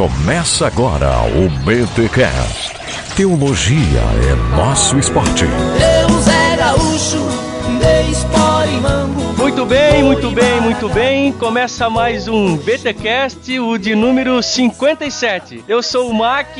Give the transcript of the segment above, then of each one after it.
Começa agora o BTCast. Teologia é nosso esporte. Deus é gaúcho, de espora e mambo. Muito bem, muito bem, muito bem. Começa mais um BTcast, o de número 57. Eu sou o Mac.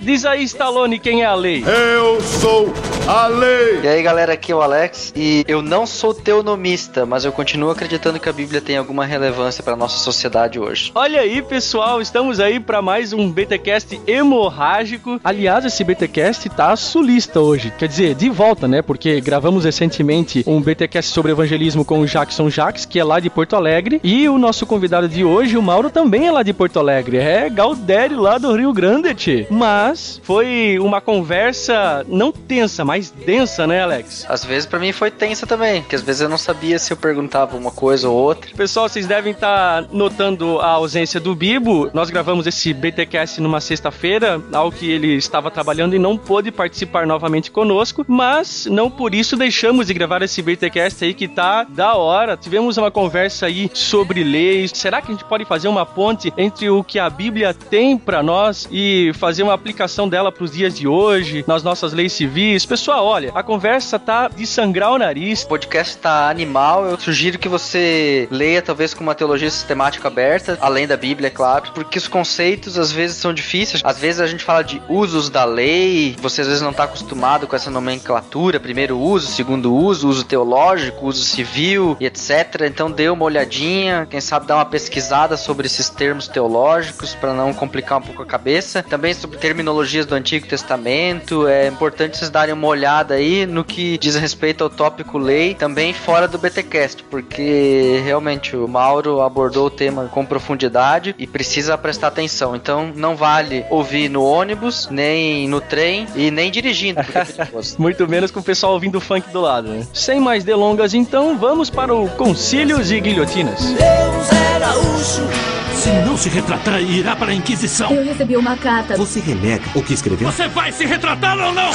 Diz aí, Stallone, quem é a lei? Eu sou a lei. E aí galera, aqui é o Alex e eu não sou teonomista, mas eu continuo acreditando que a Bíblia tem alguma relevância para nossa sociedade hoje. Olha aí, pessoal, estamos aí para mais um BTcast hemorrágico. Aliás, esse BTcast tá sulista hoje, quer dizer, de volta, né? Porque gravamos recentemente um BTcast sobre evangelismo com o Jackson Jacques, que é lá de Porto Alegre, e o nosso convidado de hoje, o Mauro, também é lá de Porto Alegre. É Galdério lá do Rio Grande, tchê. Mas foi uma conversa não tensa, mas densa, né, Alex? Às vezes para mim foi tensa também, porque às vezes eu não sabia se eu perguntava uma coisa ou outra. Pessoal, vocês devem estar notando a ausência do Bibo. Nós gravamos esse BTcast numa sexta-feira, ao que ele estava trabalhando e não pôde participar novamente conosco, mas não por isso deixamos de gravar esse BTcast aí que tá da hora. Tivemos uma conversa aí sobre leis. Será que a gente pode fazer uma ponte entre o que a Bíblia tem para nós e fazer uma aplicação dela para os dias de hoje, nas nossas leis civis? Pessoal, olha, a conversa tá de sangrar o nariz. O podcast tá animal, eu sugiro que você leia talvez com uma teologia sistemática aberta, além da Bíblia, é claro, porque os conceitos às vezes são difíceis. Às vezes a gente fala de usos da lei, você às vezes não tá acostumado com essa nomenclatura, primeiro uso, segundo uso, uso teológico, uso civil e etc. Então dê uma olhadinha, quem sabe dá uma pesquisada sobre esses termos teológicos para não complicar um pouco a cabeça. Também sobre terminologias do Antigo Testamento, é importante vocês darem uma olhada aí no que diz respeito ao tópico lei, também fora do BTcast, porque realmente o Mauro abordou o tema com profundidade e precisa prestar atenção. Então não vale ouvir no ônibus, nem no trem e nem dirigindo, é. Muito menos com o pessoal ouvindo funk do lado, né? Sem mais delongas, então, vamos para o Concílios e Guilhotinas. Deus é gaúcho, Se não se retratar, irá para a Inquisição. Eu recebi uma carta. Você renega o que escreveu? Você vai se retratar ou não?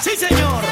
Sim, senhor.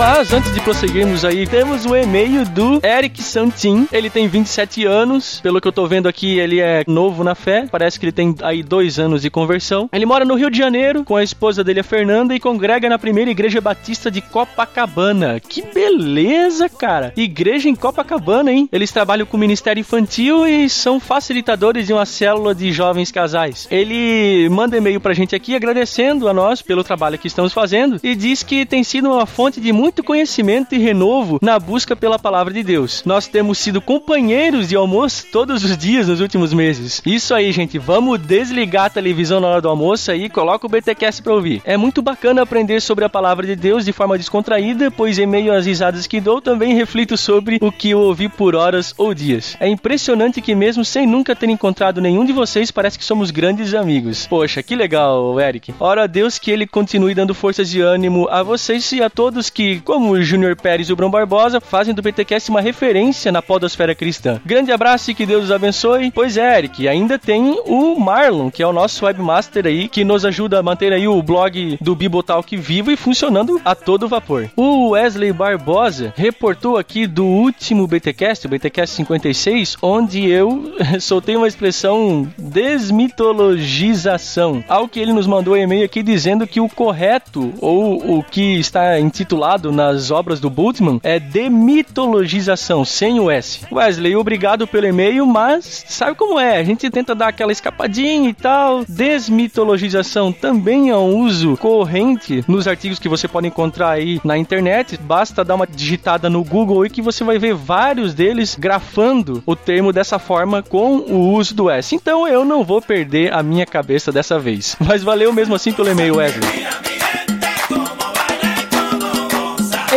Mas antes de prosseguirmos aí, temos o e-mail do Eric Santin. Ele tem 27 anos. Pelo que eu tô vendo aqui, ele é novo na fé. Parece que ele tem aí dois anos de conversão. Ele mora no Rio de Janeiro com a esposa dele, a Fernanda, e congrega na primeira igreja batista de Copacabana. Que beleza, cara! Igreja em Copacabana, hein? Eles trabalham com o ministério infantil e são facilitadores de uma célula de jovens casais. Ele manda e-mail pra gente aqui agradecendo a nós pelo trabalho que estamos fazendo e diz que tem sido uma fonte de muito conhecimento e renovo na busca pela palavra de Deus. Nós temos sido companheiros de almoço todos os dias nos últimos meses. Isso aí, gente, vamos desligar a televisão na hora do almoço aí e coloca o BTcast pra ouvir. É muito bacana aprender sobre a palavra de Deus de forma descontraída, pois em meio às risadas que dou, também reflito sobre o que eu ouvi por horas ou dias. É impressionante que mesmo sem nunca ter encontrado nenhum de vocês, parece que somos grandes amigos. Poxa, que legal, Eric. Ora a Deus que ele continue dando forças de ânimo a vocês e a todos que, como o Júnior Pérez e o Bruno Barbosa, fazem do BTcast uma referência na podosfera cristã. Grande abraço e que Deus os abençoe. Pois é, Eric, ainda tem o Marlon, que é o nosso webmaster aí, que nos ajuda a manter aí o blog do Bibotalk vivo e funcionando a todo vapor. O Wesley Barbosa reportou aqui do último BTcast, o BTcast 56, onde eu soltei uma expressão desmitologização, ao que ele nos mandou um e-mail aqui dizendo que o correto ou o que está intitulado nas obras do Bultmann é demitologização, sem o S. Wesley, obrigado pelo e-mail, mas sabe como é? A gente tenta dar aquela escapadinha e tal. Desmitologização também é um uso corrente nos artigos que você pode encontrar aí na internet. Basta dar uma digitada no Google e que você vai ver vários deles grafando o termo dessa forma com o uso do S. Então eu não vou perder a minha cabeça dessa vez. Mas valeu mesmo assim pelo e-mail, Wesley.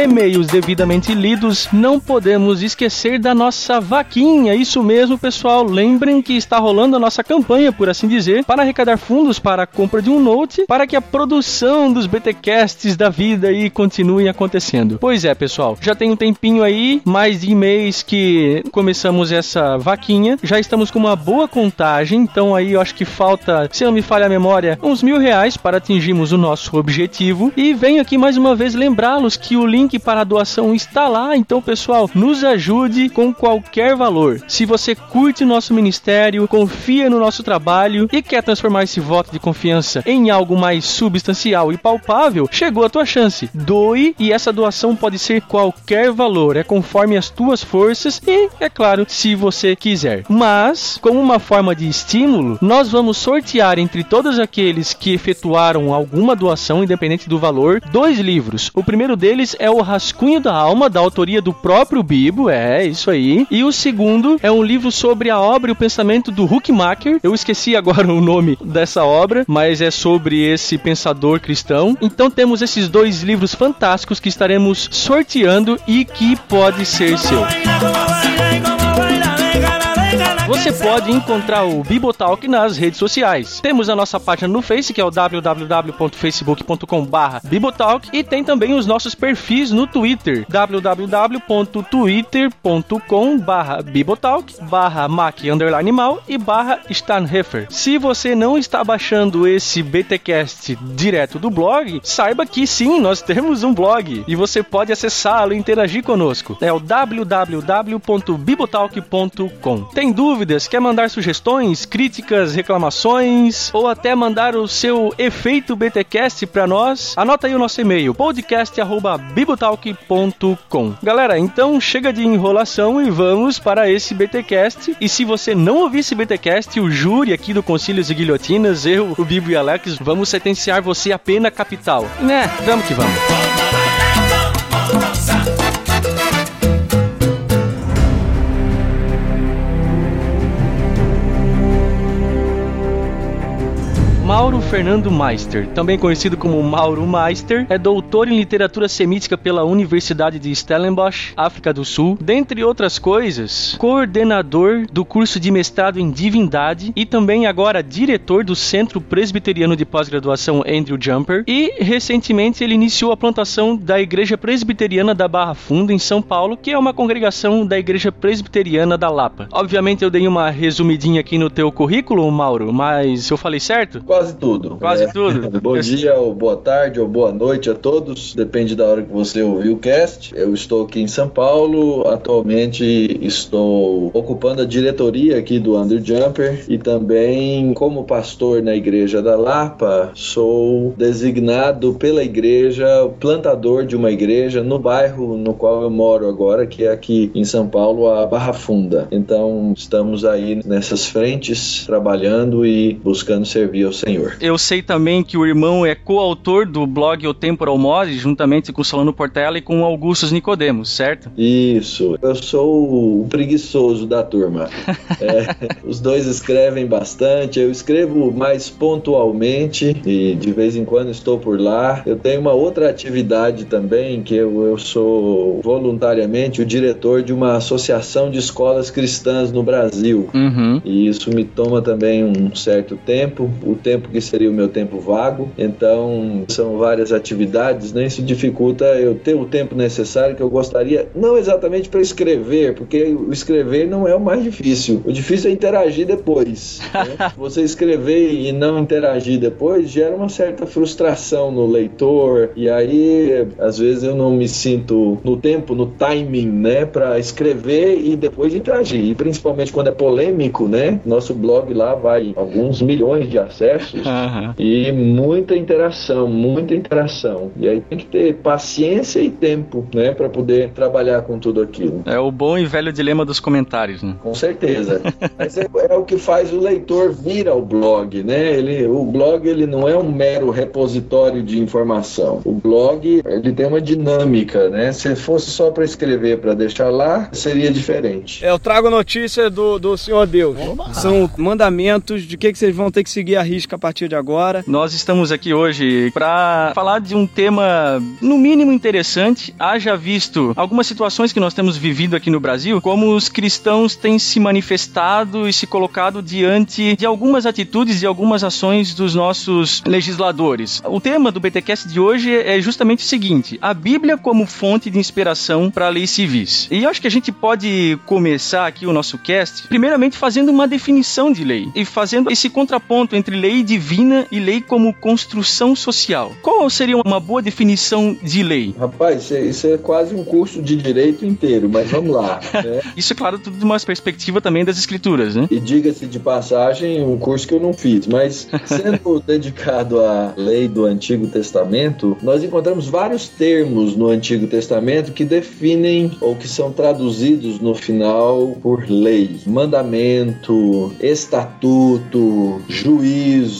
E-mails devidamente lidos, não podemos esquecer da nossa vaquinha. Isso mesmo, pessoal. Lembrem que está rolando a nossa campanha, por assim dizer, para arrecadar fundos para a compra de um Note, para que a produção dos BTcasts da vida aí continue acontecendo. Pois é, pessoal. Já tem um tempinho aí, mais de mês que começamos essa vaquinha. Já estamos com uma boa contagem, então aí eu acho que falta, se não me falha a memória, uns mil reais para atingirmos o nosso objetivo. E venho aqui mais uma vez lembrá-los que o link para a doação está lá, então pessoal, nos ajude com qualquer valor. Se você curte nosso ministério, confia no nosso trabalho e quer transformar esse voto de confiança em algo mais substancial e palpável, chegou a tua chance. Doe e essa doação pode ser qualquer valor, é conforme as tuas forças e, é claro, se você quiser. Mas, como uma forma de estímulo, nós vamos sortear entre todos aqueles que efetuaram alguma doação, independente do valor, dois livros. O primeiro deles é o Rascunho da Alma, da autoria do próprio Bibo, é isso aí. E o segundo é um livro sobre a obra e o pensamento do Huckmacher. Eu esqueci agora o nome dessa obra, mas é sobre esse pensador cristão. Então temos esses dois livros fantásticos que estaremos sorteando e que pode ser seu. Você pode encontrar o Bibotalk nas redes sociais. Temos a nossa página no Face, que é o www.facebook.com.br Bibotalk, e tem também os nossos perfis no Twitter, www.twitter.com.br Bibotalk, barra Mac underline mal e barra Stanheffer. Se você não está baixando esse BTcast direto do blog, saiba que sim, nós temos um blog e você pode acessá-lo e interagir conosco. É o www.bibotalk.com. Tem dúvidas? Quer mandar sugestões, críticas, reclamações ou até mandar o seu efeito BTcast para nós? Anota aí o nosso e-mail podcast@bibotalk.com. Galera, então chega de enrolação e vamos para esse BTcast. E se você não ouvir esse BTcast, o júri aqui do Concílios e Guilhotinas, eu, o Bibo e Alex, vamos sentenciar você a pena capital. Né? Vamos que vamos. Mauro Fernando Meister, também conhecido como Mauro Meister, é doutor em literatura semítica pela Universidade de Stellenbosch, África do Sul. Dentre outras coisas, coordenador do curso de mestrado em divindade e também agora diretor do Centro Presbiteriano de Pós-Graduação Andrew Jumper. E recentemente ele iniciou a plantação da Igreja Presbiteriana da Barra Funda em São Paulo, que é uma congregação da Igreja Presbiteriana da Lapa. Obviamente eu dei uma resumidinha aqui no teu currículo, Mauro, mas eu falei certo? Quase tudo. Quase tudo. Bom dia, ou boa tarde, ou boa noite a todos. Depende da hora que você ouvir o cast. Eu estou aqui em São Paulo. Atualmente estou ocupando a diretoria aqui do Under Jumper e também como pastor na igreja da Lapa, sou designado pela igreja plantador de uma igreja no bairro no qual eu moro agora, que é aqui em São Paulo, a Barra Funda. Então, estamos aí nessas frentes trabalhando e buscando servir ao Senhor. Eu sei também que o irmão é coautor do blog O Temporal Mose, juntamente com o Solano Portela e com o Augustus Nicodemos, certo? Isso. Eu sou o preguiçoso da turma. É, os dois escrevem bastante. Eu escrevo mais pontualmente e de vez em quando estou por lá. Eu tenho uma outra atividade também que eu, eu sou voluntariamente o diretor de uma associação de escolas cristãs no Brasil. Uhum. E isso me toma também um certo tempo, o tempo que seria o meu tempo vago. Então, são várias atividades, né? Isso dificulta eu ter o tempo necessário que eu gostaria, não exatamente para escrever, porque o escrever não é o mais difícil. O difícil é interagir depois. né? Você escrever e não interagir depois gera uma certa frustração no leitor, e aí, às vezes, eu não me sinto no tempo, no timing, né, para escrever e depois interagir. E principalmente quando é polêmico, né? Nosso blog lá vai alguns milhões de acessos Aham. e muita interação, muita interação. E aí tem que ter paciência e tempo, né, para poder trabalhar com tudo aquilo. É o bom e velho dilema dos comentários, né? Com certeza. Mas é, é o que faz o leitor vir ao blog, né? Ele, o blog ele não é um mero repositório de informação. O blog ele tem uma dinâmica, né? Se fosse só para escrever para deixar lá, seria diferente. É, Eu trago notícia do, do Senhor Deus. São mandamentos de que, que vocês vão ter que seguir a risca a partir de agora. Nós estamos aqui hoje para falar de um tema, no mínimo interessante, haja visto algumas situações que nós temos vivido aqui no Brasil, como os cristãos têm se manifestado e se colocado diante de algumas atitudes e algumas ações dos nossos legisladores. O tema do BTcast de hoje é justamente o seguinte: a Bíblia como fonte de inspiração para leis civis. E eu acho que a gente pode começar aqui o nosso cast, primeiramente fazendo uma definição de lei e fazendo esse contraponto entre lei lei divina e lei como construção social. Qual seria uma boa definição de lei? Rapaz, isso é, é quase um curso de direito inteiro, mas vamos lá. né? Isso é claro tudo de uma perspectiva também das escrituras, né? E diga-se de passagem, um curso que eu não fiz, mas sendo dedicado à lei do Antigo Testamento, nós encontramos vários termos no Antigo Testamento que definem ou que são traduzidos no final por lei: mandamento, estatuto, juízo.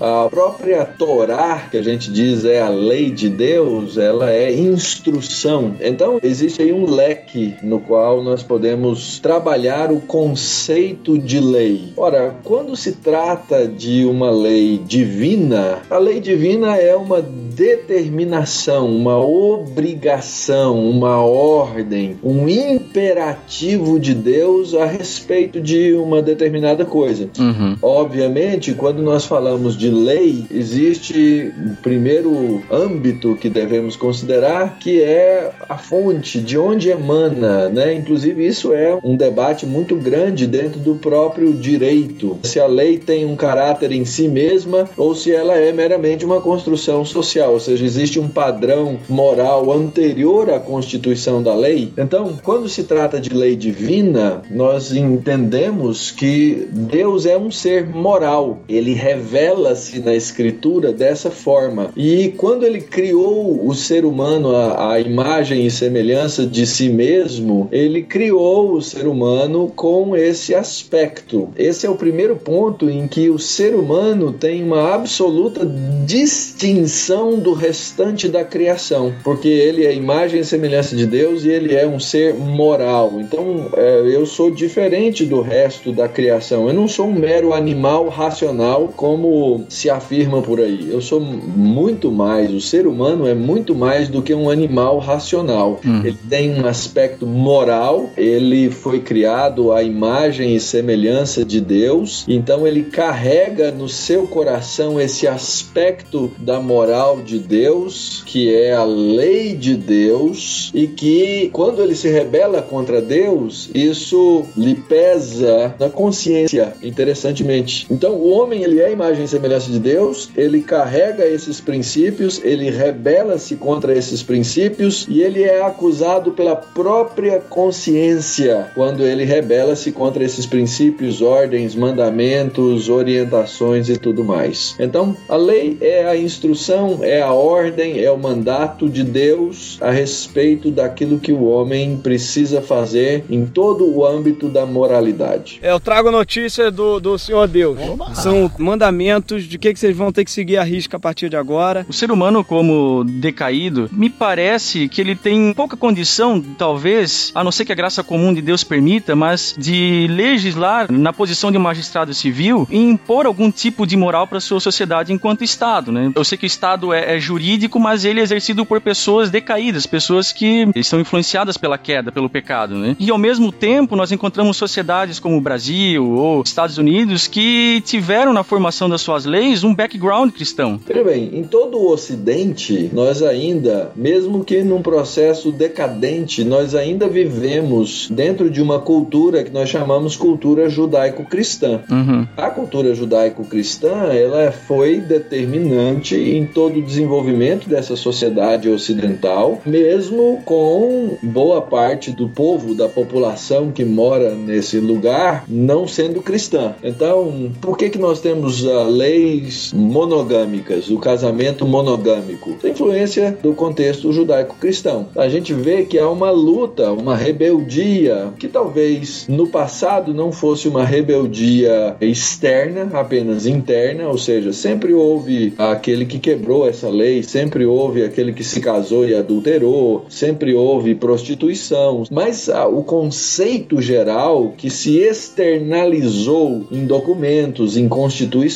A própria Torá, que a gente diz é a lei de Deus, ela é instrução. Então, existe aí um leque no qual nós podemos trabalhar o conceito de lei. Ora, quando se trata de uma lei divina, a lei divina é uma determinação, uma obrigação, uma ordem, um imperativo de Deus a respeito de uma determinada coisa. Uhum. Obviamente, quando nós falamos de lei, existe o primeiro âmbito que devemos considerar, que é a fonte, de onde emana, né? Inclusive, isso é um debate muito grande dentro do próprio direito. Se a lei tem um caráter em si mesma ou se ela é meramente uma construção social, ou seja, existe um padrão moral anterior à constituição da lei. Então, quando se trata de lei divina, nós entendemos que Deus é um ser moral. Ele revela-se na escritura dessa forma. E quando ele criou o ser humano à, imagem e semelhança de si mesmo, ele criou o ser humano com esse aspecto. Esse é o primeiro ponto em que o ser humano tem uma absoluta distinção do restante da criação, porque ele é imagem e semelhança de Deus e ele é um ser moral. Então, é, eu sou diferente do resto da criação. Eu não sou um mero animal racional como se afirma por aí. Eu sou muito mais. O ser humano é muito mais do que um animal racional. Hum. Ele tem um aspecto moral. Ele foi criado à imagem e semelhança de Deus. Então, ele carrega no seu coração esse aspecto da moral de Deus, que é a lei de Deus, e que quando ele se rebela contra Deus, isso lhe pesa na consciência, interessantemente. Então, o homem, ele é a imagem e semelhança de Deus, ele carrega esses princípios, ele rebela-se contra esses princípios e ele é acusado pela própria consciência quando ele rebela-se contra esses princípios, ordens, mandamentos, orientações e tudo mais. Então, a lei é a instrução, é a ordem, é o mandato de Deus a respeito daquilo que o homem precisa fazer em todo o âmbito da moralidade. É, eu trago notícia do, do Senhor Deus. São mandamentos de que, que vocês vão ter que seguir a risca a partir de agora. O ser humano, como decaído, me parece que ele tem pouca condição, talvez, a não ser que a graça comum de Deus permita, mas de legislar na posição de um magistrado civil e impor algum tipo de moral para sua sociedade enquanto Estado, né? Eu sei que o Estado é, é jurídico, mas ele é exercido por pessoas decaídas, pessoas que estão influenciadas pela queda, pelo pecado, né? E ao mesmo tempo, nós encontramos sociedades como o Brasil ou Estados Unidos que tiveram na formação das suas leis um background cristão. Veja bem, em todo o Ocidente, nós ainda, mesmo que num processo decadente, nós ainda vivemos dentro de uma cultura que nós chamamos cultura judaico-cristã. Uhum. A cultura judaico-cristã, ela foi determinante em todo o desenvolvimento dessa sociedade ocidental, mesmo com boa parte do povo, da população que mora nesse lugar, não sendo cristã. Então, por que que nós temos uh, leis monogâmicas, o casamento monogâmico? A influência do contexto judaico-cristão. A gente vê que há uma luta, uma rebeldia, que talvez no passado não fosse uma rebeldia externa, apenas interna, ou seja, sempre houve aquele que quebrou essa lei, sempre houve aquele que se casou e adulterou, sempre houve prostituição, mas ah, o conceito geral que se externalizou em documentos, em constituições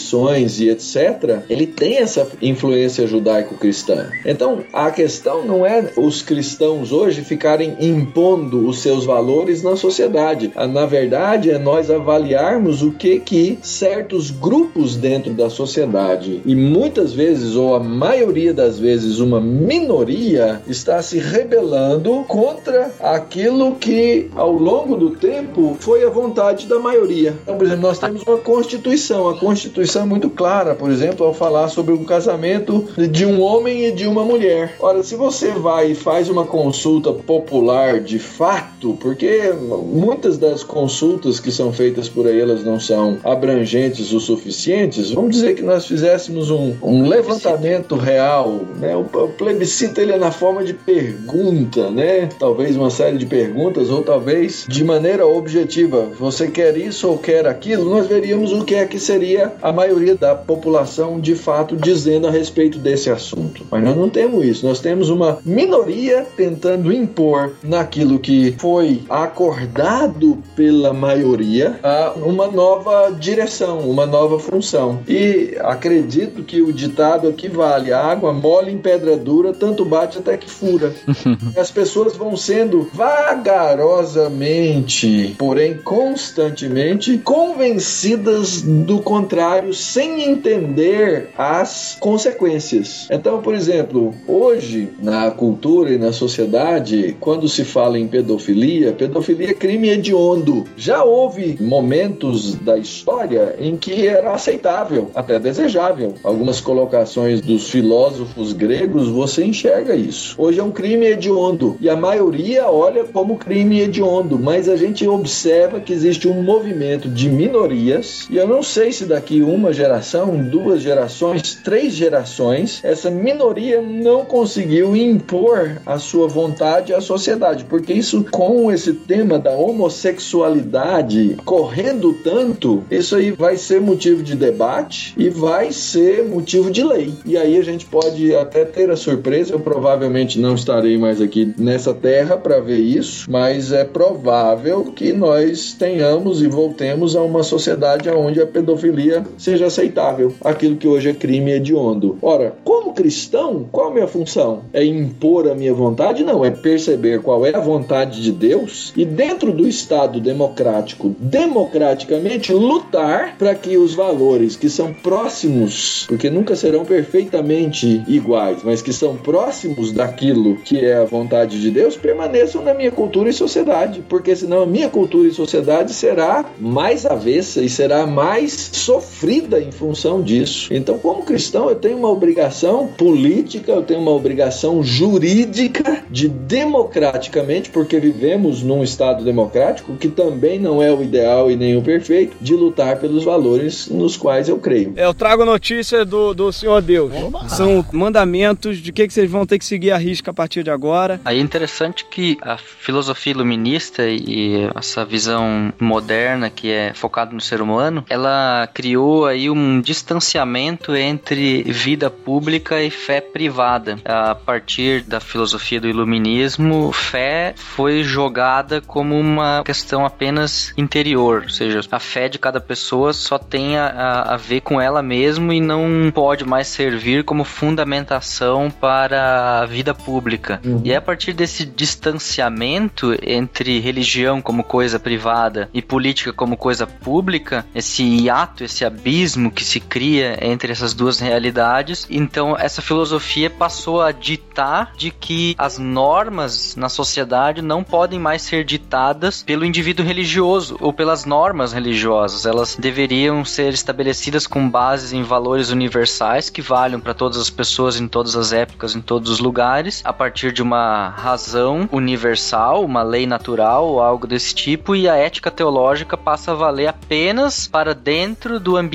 e etc., ele tem essa influência judaico-cristã. Então, a questão não é os cristãos hoje ficarem impondo os seus valores na sociedade. Ah, Na verdade, é nós avaliarmos o que que certos grupos dentro da sociedade e muitas vezes ou a maioria das vezes uma minoria está se rebelando contra aquilo que ao longo do tempo foi a vontade da maioria. Então, por exemplo, nós temos uma constituição. A constituição Constituição é muito clara, por exemplo, ao falar sobre um casamento de um homem e de uma mulher. Ora, se você vai e faz uma consulta popular de fato, porque muitas das consultas que são feitas por aí elas não são abrangentes o suficientes, vamos dizer que nós fizéssemos um, um levantamento real, né? O, o plebiscito ele é na forma de pergunta, né? Talvez uma série de perguntas ou talvez de maneira objetiva. Você quer isso ou quer aquilo? Nós veríamos o que é que seria a maioria da população de fato dizendo a respeito desse assunto. Mas nós não temos isso. Nós temos uma minoria tentando impor naquilo que foi acordado pela maioria uma nova direção, uma nova função. E acredito que o ditado aqui vale: água mole em pedra dura, tanto bate até que fura. As pessoas vão sendo vagarosamente, porém constantemente, convencidas do contrário, sem entender as consequências. Então, por exemplo, hoje na cultura e na sociedade, quando se fala em pedofilia, pedofilia é crime hediondo. Já houve momentos da história em que era aceitável, até desejável. Algumas colocações dos filósofos gregos você enxerga isso. Hoje é um crime hediondo e a maioria olha como crime hediondo, mas a gente observa que existe um movimento de minorias e eu não sei se daqui uma geração, duas gerações, três gerações, essa minoria não conseguiu impor a sua vontade à sociedade, porque isso com esse tema da homossexualidade correndo tanto, isso aí vai ser motivo de debate e vai ser motivo de lei. E aí a gente pode até ter a surpresa, eu provavelmente não estarei mais aqui nessa terra para ver isso, mas é provável que nós tenhamos e voltemos a uma sociedade onde a pedofilia seja aceitável, aquilo que hoje é crime hediondo. Ora, como cristão, qual a minha função? É impor a minha vontade? Não, é perceber qual é a vontade de Deus e dentro do Estado democrático, democraticamente lutar para que os valores que são próximos, porque nunca serão perfeitamente iguais, mas que são próximos daquilo que é a vontade de Deus, permaneçam na minha cultura e sociedade, porque senão a minha cultura e sociedade será mais avessa e será mais sofrida em função disso. Então, como cristão, eu tenho uma obrigação política, eu tenho uma obrigação jurídica de democraticamente, porque vivemos num Estado democrático que também não é o ideal e nem o perfeito, de lutar pelos valores nos quais eu creio. É, eu trago notícia do, do Senhor Deus. Oba. São mandamentos de que, que vocês vão ter que seguir a risca a partir de agora. Aí é interessante que a filosofia iluminista e essa visão moderna que é focada no ser humano, ela criou aí um distanciamento entre vida pública e fé privada. A partir da filosofia do iluminismo, fé foi jogada como uma questão apenas interior, ou seja, a fé de cada pessoa só tem a, a ver com ela mesma e não pode mais servir como fundamentação para a vida pública. Uhum. E é a partir desse distanciamento entre religião como coisa privada e política como coisa pública, esse hiato, esse abismo que se cria entre essas duas realidades, então essa filosofia passou a ditar de que as normas na sociedade não podem mais ser ditadas pelo indivíduo religioso ou pelas normas religiosas. Elas deveriam ser estabelecidas com bases em valores universais que valham para todas as pessoas em todas as épocas, em todos os lugares, a partir de uma razão universal, uma lei natural ou algo desse tipo, e a ética teológica passa a valer apenas para dentro do ambiente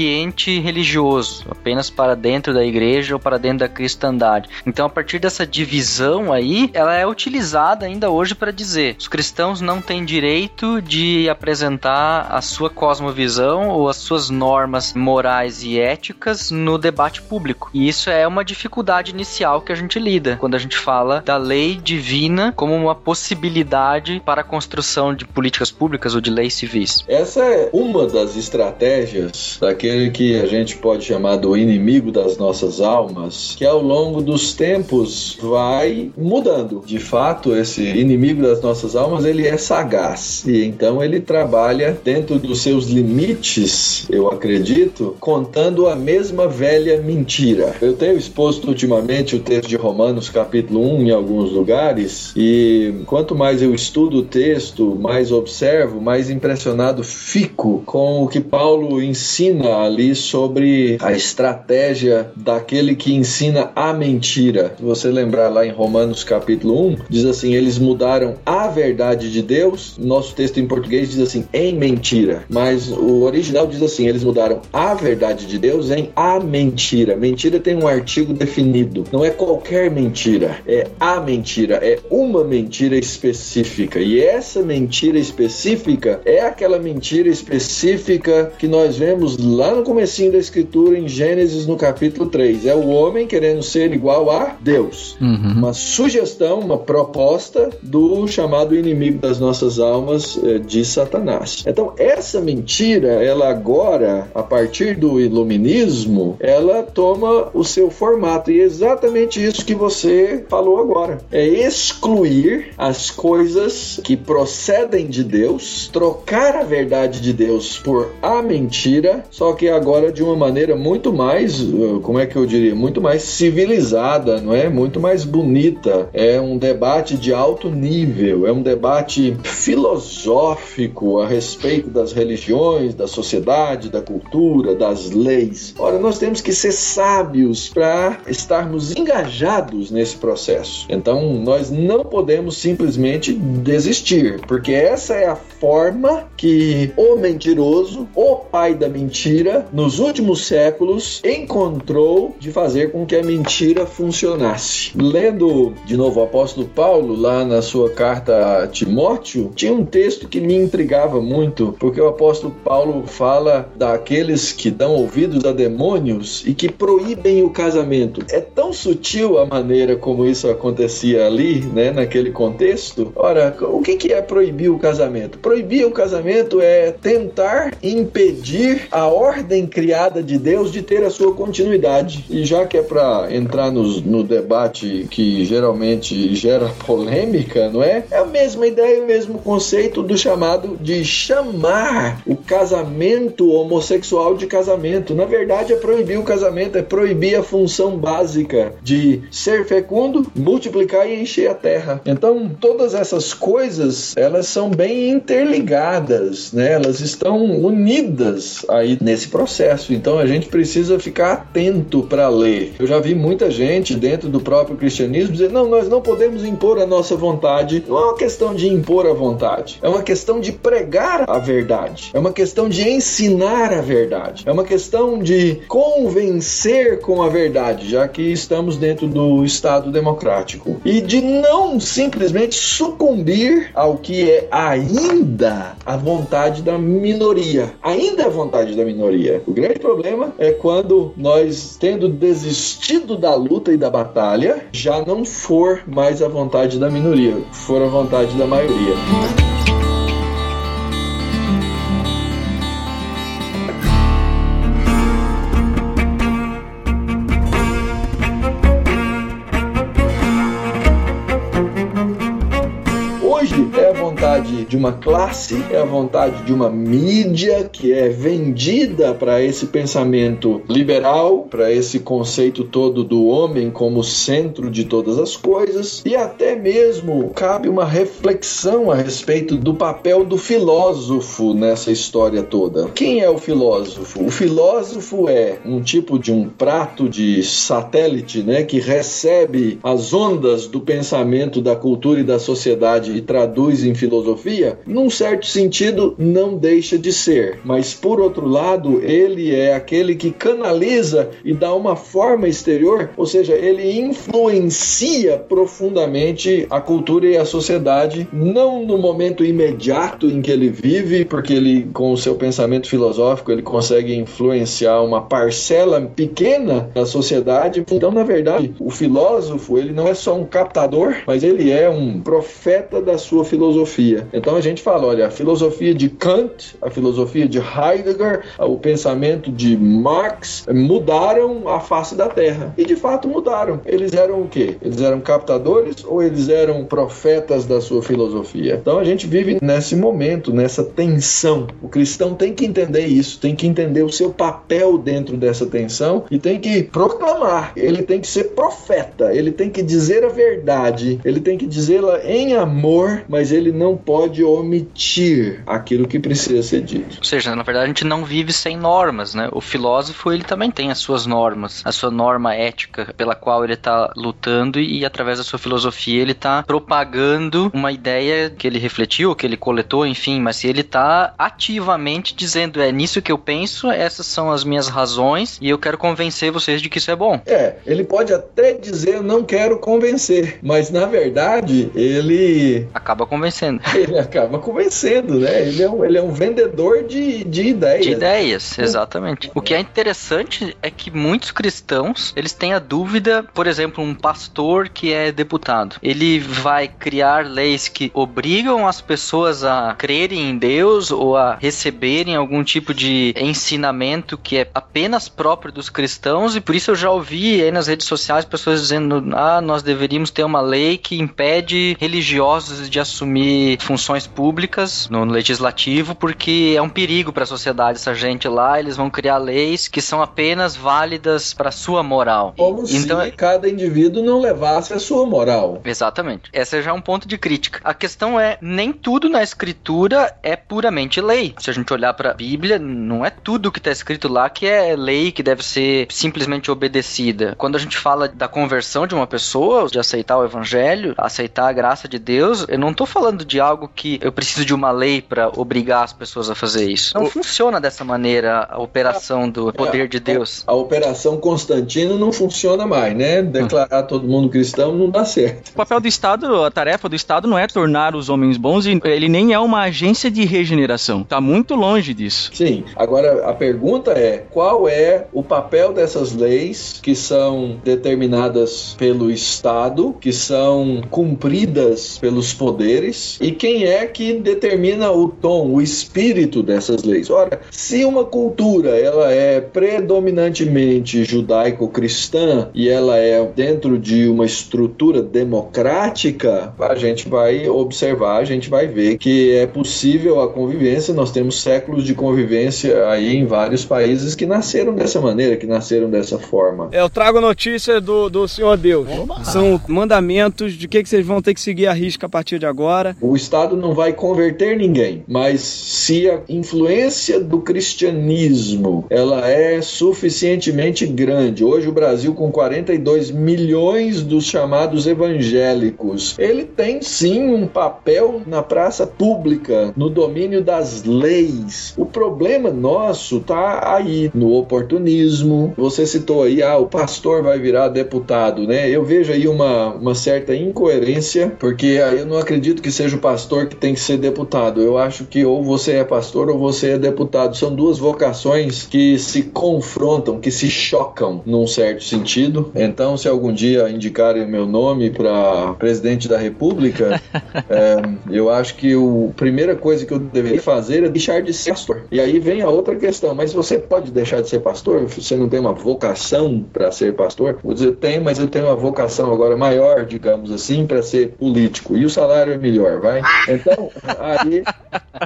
religioso, apenas para dentro da igreja ou para dentro da cristandade. Então, a partir dessa divisão aí, ela é utilizada ainda hoje para dizer: os cristãos não têm direito de apresentar a sua cosmovisão ou as suas normas morais e éticas no debate público. E isso é uma dificuldade inicial que a gente lida quando a gente fala da lei divina como uma possibilidade para a construção de políticas públicas ou de leis civis. Essa é uma das estratégias daquele que a gente pode chamar do inimigo das nossas almas, que ao longo dos tempos vai mudando de fato, esse inimigo das nossas almas, ele é sagaz. E então ele trabalha dentro dos seus limites, eu acredito, contando a mesma velha mentira. Eu tenho exposto ultimamente o texto de Romanos, capítulo 1, em alguns lugares, e quanto mais eu estudo o texto, mais observo, mais impressionado fico com o que Paulo ensina ali sobre a estratégia daquele que ensina a mentira. Se você lembrar lá em Romanos capítulo 1, diz assim: eles mudaram a verdade de Deus. Nosso texto em português diz assim: em mentira. Mas o original diz assim: eles mudaram a verdade de Deus em a mentira. Mentira tem um artigo definido. Não é qualquer mentira, é a mentira, é uma mentira específica. E essa mentira específica é aquela mentira específica que nós vemos lá no comecinho da escritura em Gênesis no capítulo 3. É o homem querendo ser igual a Deus. Uhum. Uma sugestão, uma proposta do chamado inimigo das nossas almas eh, de Satanás. Então, essa mentira, ela agora, a partir do iluminismo, ela toma o seu formato. E é exatamente isso que você falou agora. É excluir as coisas que procedem de Deus, trocar a verdade de Deus por a mentira, só que agora de uma maneira muito mais, uh, como é que eu diria, muito mais civilizada, não é? Muito mais bonita. É um debate de alto nível, é um debate filosófico a respeito das religiões, da sociedade, da cultura, das leis. Ora, nós temos que ser sábios para estarmos engajados nesse processo. Então, nós não podemos simplesmente desistir, porque essa é a forma que o mentiroso, o pai da mentira, nos últimos séculos encontrou de fazer com que a mentira funcionasse. Lendo de novo o apóstolo Paulo, lá na sua carta a Timóteo, tinha um texto que me intrigava muito, porque o apóstolo Paulo fala daqueles que dão ouvidos a demônios e que proíbem o casamento. É tão sutil a maneira como isso acontecia ali, né, naquele contexto. Ora, o que é proibir o casamento? Proibir o casamento é tentar impedir a ordem criada de Deus de ter a sua continuidade. E já que é para entrar nos, no debate que geralmente gera polêmica, não é? É a mesma ideia, o mesmo conceito do chamado de chamar o casamento homossexual de casamento. Na verdade, é proibir o casamento, é proibir a função básica de ser fecundo, multiplicar e encher a terra. Então, todas essas coisas, elas são bem interligadas, né? Elas estão unidas aí nesse processo. Então, a gente precisa ficar atento para ler. Eu já vi muita gente dentro do próprio cristianismo dizer: "Não, nós não podemos impor a nossa vontade". Não é uma questão de impor a vontade, é uma questão de pregar a verdade. É uma questão de ensinar a verdade. É uma questão de convencer com a verdade, já que estamos dentro do Estado democrático. E de não simplesmente sucumbir ao que é ainda a vontade da minoria. Ainda a vontade da minoria. O grande problema é quando nós, tendo desistido da luta e da batalha, já não for mais a vontade da minoria, for a vontade da maioria. De uma classe, é a vontade de uma mídia que é vendida para esse pensamento liberal, para esse conceito todo do homem como centro de todas as coisas, e até mesmo cabe uma reflexão a respeito do papel do filósofo nessa história toda. Quem é o filósofo? O filósofo é um tipo de um prato de satélite, né, que recebe as ondas do pensamento da cultura e da sociedade e traduz em filosofia, num certo sentido não deixa de ser, mas por outro lado, ele é aquele que canaliza e dá uma forma exterior, ou seja, ele influencia profundamente a cultura e a sociedade, não no momento imediato em que ele vive, porque ele com o seu pensamento filosófico, ele consegue influenciar uma parcela pequena da sociedade. Então, na verdade, o filósofo, ele não é só um captador, mas ele é um profeta da sua filosofia. filosofia. Então a gente fala, olha, a filosofia de Kant, a filosofia de Heidegger, o pensamento de Marx mudaram a face da Terra. E de fato mudaram. Eles eram o quê? Eles eram captadores ou eles eram profetas da sua filosofia? Então a gente vive nesse momento, nessa tensão. O cristão tem que entender isso, tem que entender o seu papel dentro dessa tensão e tem que proclamar. Ele tem que ser profeta, ele tem que dizer a verdade, ele tem que dizê-la em amor, mas ele não pode omitir aquilo que precisa ser dito. Ou seja, na verdade a gente não vive sem normas, né? O filósofo ele também tem as suas normas, a sua norma ética pela qual ele está lutando e, através da sua filosofia ele está propagando uma ideia que ele refletiu, que ele coletou, enfim, mas se ele está ativamente dizendo é nisso que eu penso, essas são as minhas razões e eu quero convencer vocês de que isso é bom. É, ele pode até dizer não quero convencer, mas na verdade ele acaba convencendo. Ele acaba convencendo, né? Ele é um, ele é um vendedor de, de ideias. De ideias, exatamente. O que é interessante é que muitos cristãos, eles têm a dúvida, por exemplo, um pastor que é deputado, ele vai criar leis que obrigam as pessoas a crerem em Deus ou a receberem algum tipo de ensinamento que é apenas próprio dos cristãos e por isso eu já ouvi aí nas redes sociais pessoas dizendo, ah, nós deveríamos ter uma lei que impede religiosos de assumir funções públicas no legislativo porque é um perigo para a sociedade essa gente lá, eles vão criar leis que são apenas válidas para sua moral. Como então, se cada indivíduo não levasse a sua moral. Exatamente. Esse já é um ponto de crítica. A questão é, nem tudo na escritura é puramente lei. Se a gente olhar para a Bíblia, não é tudo que está escrito lá que é lei que deve ser simplesmente obedecida. Quando a gente fala da conversão de uma pessoa, de aceitar o evangelho, aceitar a graça de Deus, eu não estou falando de algo que eu preciso de uma lei para obrigar as pessoas a fazer isso. Não o... funciona dessa maneira a operação do poder de Deus. A, a operação Constantino não funciona mais, né? Declarar todo mundo cristão não dá certo. O papel do Estado, a tarefa do Estado não é tornar os homens bons e ele nem é uma agência de regeneração. Tá muito longe disso. Sim. Agora a pergunta é: qual é o papel dessas leis que são determinadas pelo Estado, que são cumpridas pelos poderes e quem é que determina o tom, o espírito dessas leis? Ora, se uma cultura ela é predominantemente judaico-cristã e ela é dentro de uma estrutura democrática, a gente vai observar, a gente vai ver que é possível a convivência. Nós temos séculos de convivência aí em vários países que nasceram dessa maneira, que nasceram dessa forma. Eu trago notícia do, do Senhor Deus. Oba. São mandamentos de que, que vocês vão ter que seguir a risca a partir de agora. O Estado não vai converter ninguém, mas se a influência do cristianismo ela é suficientemente grande, hoje o Brasil com 42 milhões dos chamados evangélicos, ele tem sim um papel na praça pública, no domínio das leis. O problema nosso tá aí no oportunismo. Você citou aí, ah, o pastor vai virar deputado, né? Eu vejo aí uma, uma certa incoerência, porque eu não acredito que seja o pastor que tem que ser deputado. Eu acho que ou você é pastor ou você é deputado. São duas vocações que se confrontam, que se chocam num certo sentido. Então, se algum dia indicarem o meu nome para presidente da República, é, eu acho que a primeira coisa que eu deveria fazer é deixar de ser pastor. E aí vem a outra questão: mas você pode deixar de ser pastor? Você não tem uma vocação para ser pastor? Vou dizer, tem, mas eu tenho uma vocação agora maior, digamos assim, para ser político. E o salário é melhor, vai? Então, aí,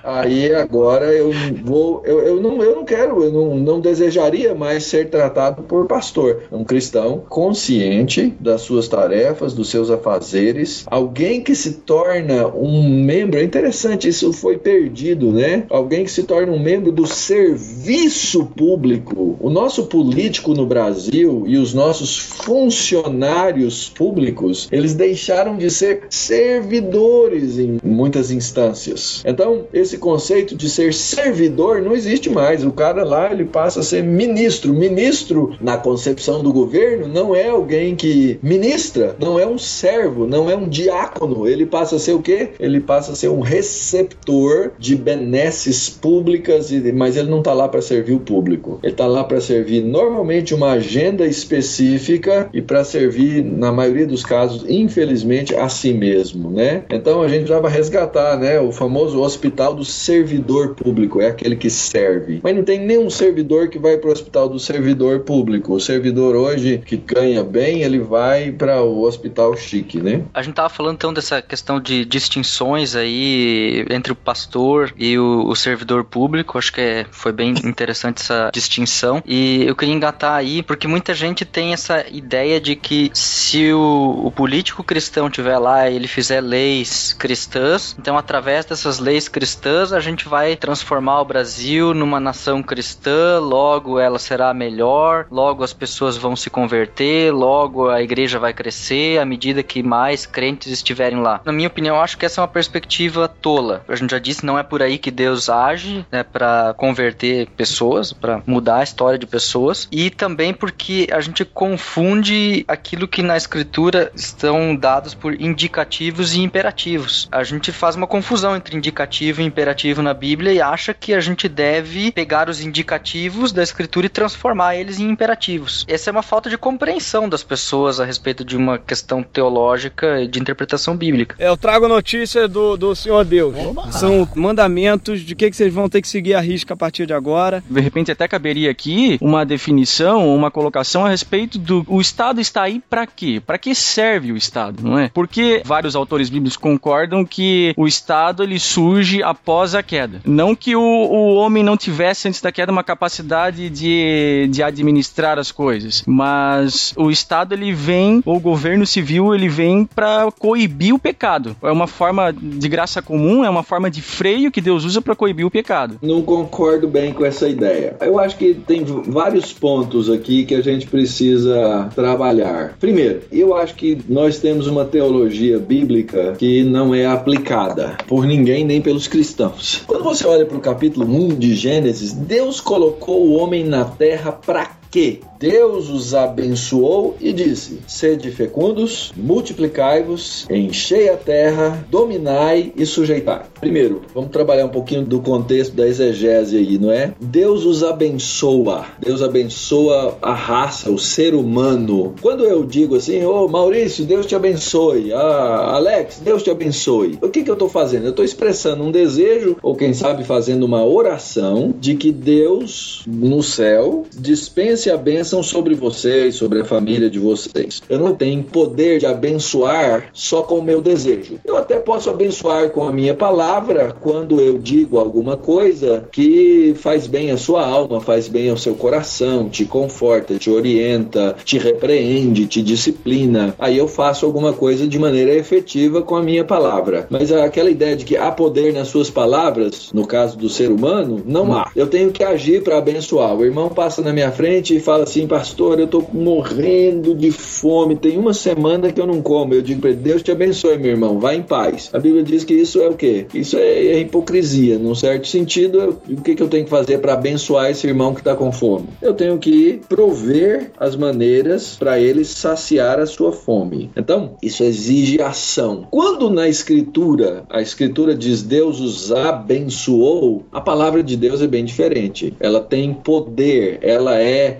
aí agora eu vou. Eu, eu, não, eu não quero, eu não, não desejaria mais ser tratado por pastor. Um cristão consciente das suas tarefas, dos seus afazeres, alguém que se torna um membro. É interessante, isso foi perdido, né? Alguém que se torna um membro do serviço público. O nosso político no Brasil e os nossos funcionários públicos, eles deixaram de ser servidores em muitas instâncias. Então, esse conceito de ser servidor não existe mais. O cara lá ele passa a ser ministro. Ministro, na concepção do governo, não é alguém que ministra, não é um servo, não é um diácono. Ele passa a ser o quê? Ele passa a ser um receptor de benesses públicas, mas ele não está lá para servir o público. Ele está lá para servir normalmente uma agenda específica e para servir, na maioria dos casos, infelizmente, a si mesmo, né? Então a gente já vai resgatar, né? O famoso hospital do servidor público, é aquele que serve. Mas não tem nenhum servidor que vai para o hospital do servidor público. O servidor hoje que ganha bem, ele vai para o hospital chique, né? A gente tava falando então dessa questão de distinções aí entre o pastor e o, o servidor público. Acho que é, foi bem interessante essa distinção. E eu queria engatar aí, porque muita gente tem essa ideia de que se o, o político cristão tiver lá e ele fizer leis cristãs, então através dessas leis cristãs a gente vai transformar o Brasil numa nação cristã, logo ela será melhor, logo as pessoas vão se converter, logo a igreja vai crescer à medida que mais crentes estiverem lá. Na minha opinião, acho que essa é uma perspectiva tola. A gente já disse, não é por aí que Deus age, né, para converter pessoas, para mudar a história de pessoas, e também porque a gente confunde aquilo que na escritura estão dados por indicativos e imperativos. A gente faz uma confusão entre indicativo e imperativo na Bíblia e acha que a gente deve pegar os indicativos da escritura e transformar eles em imperativos. Essa é uma falta de compreensão das pessoas a respeito de uma questão teológica e de interpretação bíblica. É, eu trago notícia do, do Senhor Deus. Oba. São mandamentos de que, que vocês vão ter que seguir a risca a partir de agora. De repente até caberia aqui uma definição, uma colocação a respeito do o Estado está aí para quê? Para que serve o Estado, não é? Porque vários autores bíblicos concordam que o Estado ele surge após a queda. Não que o, o homem não tivesse antes da queda uma capacidade de, de administrar as coisas, mas o Estado ele vem, ou o governo civil ele vem para coibir o pecado. É uma forma de graça comum, é uma forma de freio que Deus usa para coibir o pecado. Não concordo bem com essa ideia. Eu acho que tem vários pontos aqui que a gente precisa trabalhar. Primeiro, eu acho que nós temos uma teologia bíblica que não é aplicada por ninguém nem pelos cristãos. Quando você olha para o capítulo 1 de Gênesis, Deus colocou o homem na terra para que Deus os abençoou e disse: Sede fecundos, multiplicai-vos, enchei a terra, dominai e sujeitai. Primeiro, vamos trabalhar um pouquinho do contexto da exegese aí, não é? Deus os abençoa, Deus abençoa a raça, o ser humano. Quando eu digo assim, ô oh, Maurício, Deus te abençoe, ah, Alex, Deus te abençoe, o que, que eu estou fazendo? Eu estou expressando um desejo, ou quem sabe fazendo uma oração, de que Deus no céu dispense a bênção sobre vocês, sobre a família de vocês. Eu não tenho poder de abençoar só com o meu desejo. Eu até posso abençoar com a minha palavra quando eu digo alguma coisa que faz bem à sua alma, faz bem ao seu coração, te conforta, te orienta, te repreende, te disciplina. Aí eu faço alguma coisa de maneira efetiva com a minha palavra. Mas aquela ideia de que há poder nas suas palavras, no caso do ser humano, não há. Eu tenho que agir para abençoar. O irmão passa na minha frente e fala assim, pastor, eu tô morrendo de fome, tem uma semana que eu não como. Eu digo para ele, Deus te abençoe, meu irmão, vá em paz. A Bíblia diz que isso é o quê? Isso é, é hipocrisia. Num certo sentido, eu, o que, que eu tenho que fazer para abençoar esse irmão que está com fome? Eu tenho que prover as maneiras para ele saciar a sua fome. Então, isso exige ação. Quando na Escritura, a Escritura diz Deus os abençoou, a palavra de Deus é bem diferente. Ela tem poder, ela é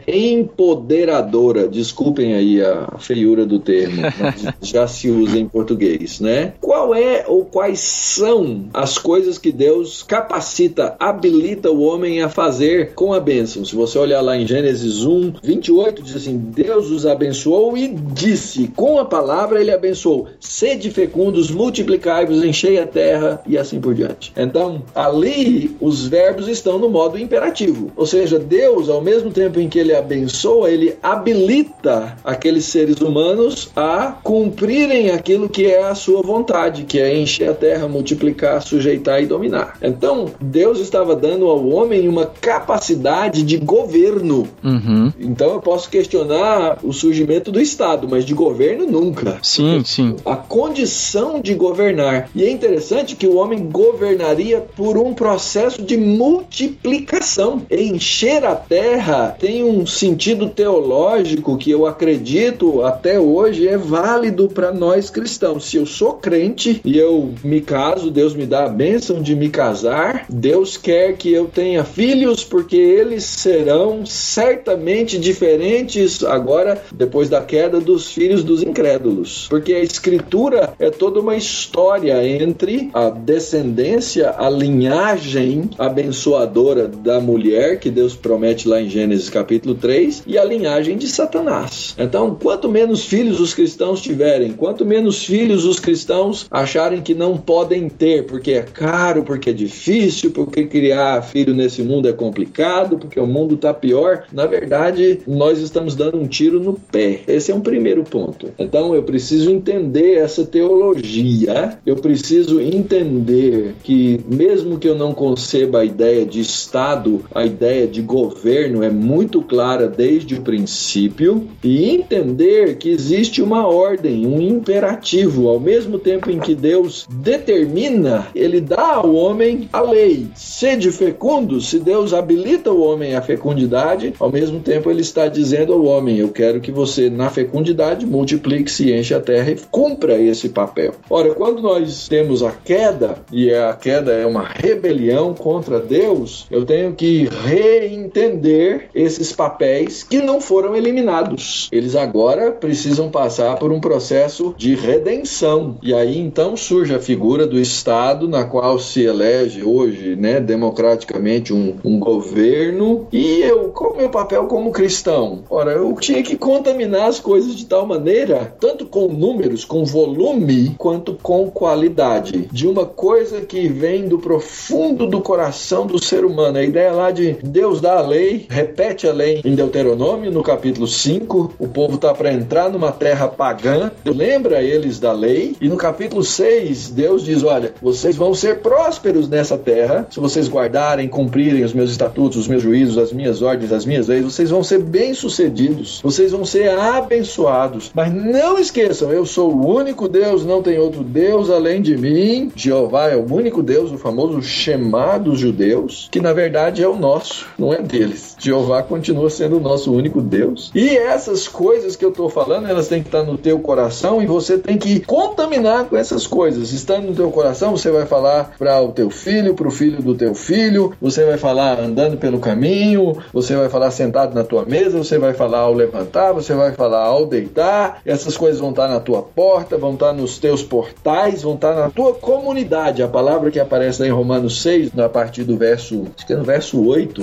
empoderadora. Desculpem aí a feiura do termo, já se usa em português, né? Qual é ou quais são as coisas que Deus capacita, habilita o homem a fazer com a bênção? Se você olhar lá em Gênesis 1, 28, diz assim: Deus os abençoou e disse, com a palavra ele abençoou: sede fecundos, multiplicai-vos, enchei a terra e assim por diante. Então, ali os verbos estão no modo imperativo, ou seja, Deus, ao mesmo tempo em que ele ele abençoa, ele habilita aqueles seres humanos a cumprirem aquilo que é a sua vontade, que é encher a terra, multiplicar, sujeitar e dominar. Então, Deus estava dando ao homem uma capacidade de governo. Uhum. Então, eu posso questionar o surgimento do Estado, mas de governo nunca. Sim, sim. A condição de governar. E é interessante que o homem governaria por um processo de multiplicação. Encher a terra tem um sentido teológico que eu acredito até hoje é válido para nós cristãos. Se eu sou crente e eu me caso, Deus me dá a bênção de me casar, Deus quer que eu tenha filhos porque eles serão certamente diferentes agora, depois da queda dos filhos dos incrédulos. Porque a escritura é toda uma história entre a descendência, a linhagem abençoadora da mulher que Deus promete lá em Gênesis capítulo 3 e a linhagem de Satanás. Então, quanto menos filhos os cristãos tiverem, quanto menos filhos os cristãos acharem que não podem ter, porque é caro, porque é difícil, porque criar filho nesse mundo é complicado, porque o mundo está pior, na verdade, nós estamos dando um tiro no pé. Esse é um primeiro ponto. Então, eu preciso entender essa teologia, eu preciso entender que, mesmo que eu não conceba a ideia de Estado, a ideia de governo é muito clara desde o princípio, e entender que existe uma ordem, um imperativo, ao mesmo tempo em que Deus determina, ele dá ao homem a lei. Sede fecundo, se Deus habilita o homem à fecundidade, ao mesmo tempo ele está dizendo ao homem: Eu quero que você, na fecundidade, multiplique-se, enche a terra e cumpra esse papel. Ora, quando nós temos a queda, e a queda é uma rebelião contra Deus, eu tenho que reentender esses papéis que não foram eliminados. Eles agora precisam passar por um processo de redenção. E aí então surge a figura do Estado, na qual se elege hoje, né, democraticamente, um, um governo. E eu, qual o meu papel como cristão? Ora, eu tinha que contaminar as coisas de tal maneira, tanto com números, com volume, quanto com qualidade, de uma coisa que vem do profundo do coração do ser humano. A ideia lá de Deus dá a lei, repete a lei em Deuteronômio, no capítulo 5, o povo está para entrar numa terra pagã, lembra eles da lei, e no capítulo 6, Deus diz: Olha, vocês vão ser prósperos nessa terra, se vocês guardarem, cumprirem os meus estatutos, os meus juízos, as minhas ordens, as minhas leis, vocês vão ser bem-sucedidos, vocês vão ser abençoados. Mas não esqueçam, eu sou o único Deus, não tem outro Deus além de mim. Jeová é o único Deus, o famoso Shema dos judeus, que na verdade é o nosso, não é deles. Jeová continua sendo o nosso único Deus. E essas coisas que eu estou falando, elas têm que estar no teu coração e você tem que contaminar com essas coisas. Estando no teu coração, você vai falar para o teu filho, para o filho do teu filho, você vai falar andando pelo caminho, você vai falar sentado na tua mesa, você vai falar ao levantar, você vai falar ao deitar. Essas coisas vão estar na tua porta, vão estar nos teus portais, vão estar na tua comunidade. A palavra que aparece lá em Romanos 6, a partir do verso, acho que é no verso 8,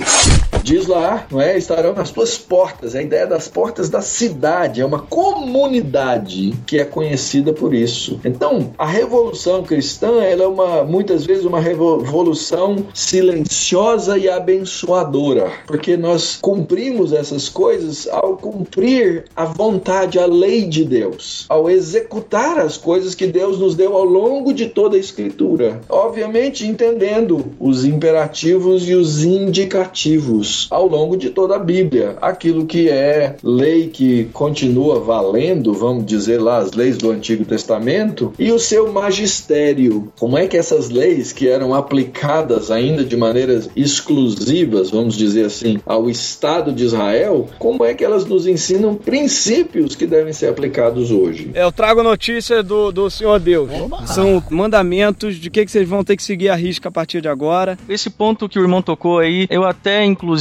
diz lá, não é? Estarão nas tuas portas. A ideia das portas da cidade é uma comunidade que é conhecida por isso. Então, a revolução cristã, ela é uma muitas vezes uma revolução silenciosa e abençoadora, porque nós cumprimos essas coisas ao cumprir a vontade, a lei de Deus, ao executar as coisas que Deus nos deu ao longo de toda a escritura. Obviamente, entendendo os imperativos e os indicativos ao longo de toda a Bíblia. Aquilo que é lei que continua valendo, vamos dizer lá, as leis do Antigo Testamento, e o seu magistério. Como é que essas leis que eram aplicadas ainda de maneiras exclusivas, vamos dizer assim, ao Estado de Israel, como é que elas nos ensinam princípios que devem ser aplicados hoje? É, eu trago notícia do, do Senhor Deus. São mandamentos de que, que vocês vão ter que seguir a risca a partir de agora. Esse ponto que o irmão tocou aí, eu até inclusive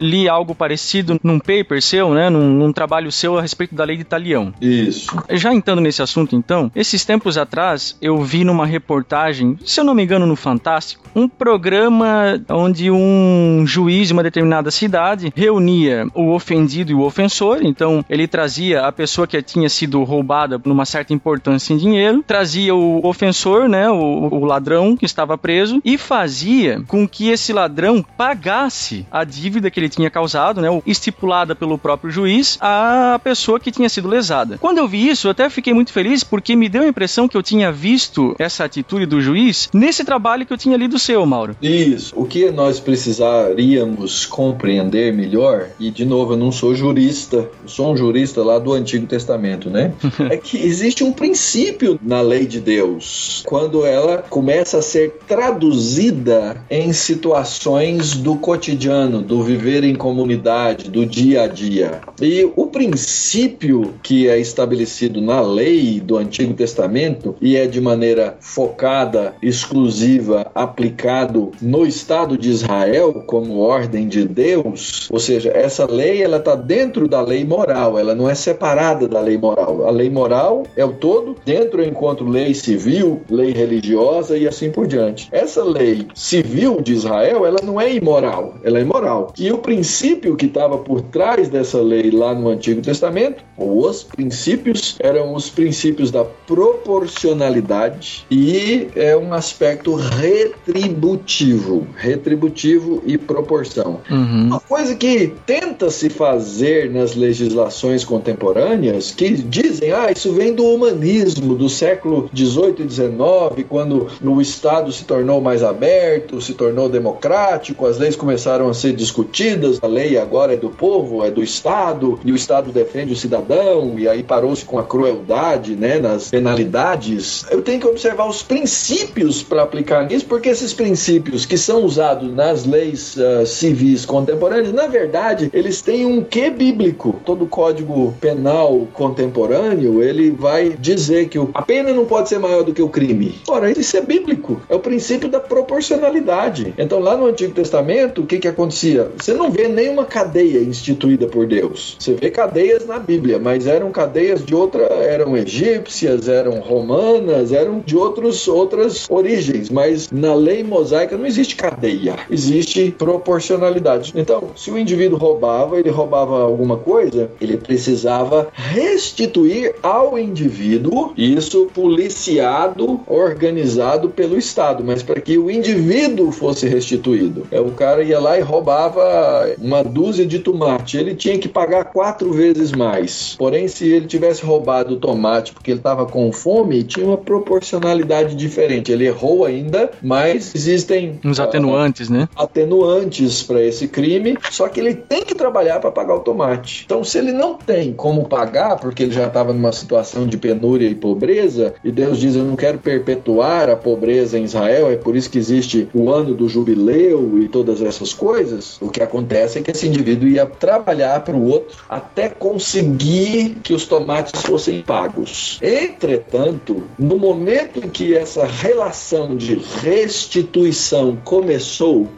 li algo parecido num paper seu, né, num, num trabalho seu a respeito da lei de Italião. Isso. Já entrando nesse assunto então, esses tempos atrás eu vi numa reportagem, se eu não me engano no Fantástico, um programa onde um juiz de uma determinada cidade reunia o ofendido e o ofensor, então ele trazia a pessoa que tinha sido roubada numa certa importância em dinheiro, trazia o ofensor, né, o, o ladrão que estava preso e fazia com que esse ladrão pagasse a dívida que ele tinha causado, né, estipulada pelo próprio juiz, à pessoa que tinha sido lesada. Quando eu vi isso, eu até fiquei muito feliz porque me deu a impressão que eu tinha visto essa atitude do juiz nesse trabalho que eu tinha lido seu, Mauro. Isso. O que nós precisaríamos compreender melhor, e de novo, eu não sou jurista, eu sou um jurista lá do Antigo Testamento, né? é que existe um princípio na lei de Deus quando ela começa a ser traduzida em situações do cotidiano, do viver em comunidade, do dia a dia. E o princípio que é estabelecido na lei do Antigo Testamento e é de maneira focada, exclusiva, aplicado no Estado de Israel como ordem de Deus, ou seja, essa lei ela está dentro da lei moral, ela não é separada da lei moral. A lei moral é o todo, dentro encontro lei civil, lei religiosa e assim por diante. Essa lei civil de Israel, ela não é imoral, ela é moral. E o princípio que estava por trás dessa lei lá no Antigo Testamento, ou os princípios, eram os princípios da proporcionalidade e é um aspecto retributivo, retributivo e proporção. Uhum. Uma coisa que tenta se fazer nas legislações contemporâneas, que dizem, ah, isso vem do humanismo do século 18 e 19, quando o Estado se tornou mais aberto, se tornou democrático, as leis começaram a ser discutidas, a lei agora é do povo, é do Estado, e o Estado defende o cidadão, e aí parou-se com a crueldade, né, nas penalidades. Eu tenho que observar os princípios para aplicar nisso, porque esses princípios que são usados nas leis uh, civis contemporâneas, na verdade, eles têm um quê bíblico. Todo código penal contemporâneo, ele vai dizer que a pena não pode ser maior do que o crime. Ora, isso é bíblico. É o princípio da proporcionalidade. Então, lá no Antigo Testamento, o que que acontecia? Você não vê nenhuma cadeia instituída por Deus. Você vê cadeias na Bíblia, mas eram cadeias de outra, eram egípcias, eram romanas, eram de outros, outras origens, mas na lei mosaica não existe cadeia, existe proporcionalidade. Então, se o indivíduo roubava, ele roubava alguma coisa, ele precisava restituir ao indivíduo isso policiado, organizado pelo Estado, mas para que o indivíduo fosse restituído. É, o cara ia lá e roubava uma dúzia de tomate, ele tinha que pagar quatro vezes mais. Porém, se ele tivesse roubado o tomate porque ele estava com fome, tinha uma proporcionalidade diferente. Ele errou ainda, mas existem uns atenuantes, uh, né? Atenuantes para esse crime, só que ele tem que trabalhar para pagar o tomate. Então, se ele não tem como pagar, porque ele já estava numa situação de penúria e pobreza, e Deus diz: Eu não quero perpetuar a pobreza em Israel, é por isso que existe o ano do jubileu e todas essas coisas. O que acontece é que esse indivíduo ia trabalhar para o outro até conseguir que os tomates fossem pagos. Entretanto, no momento em que essa relação de restituição começou,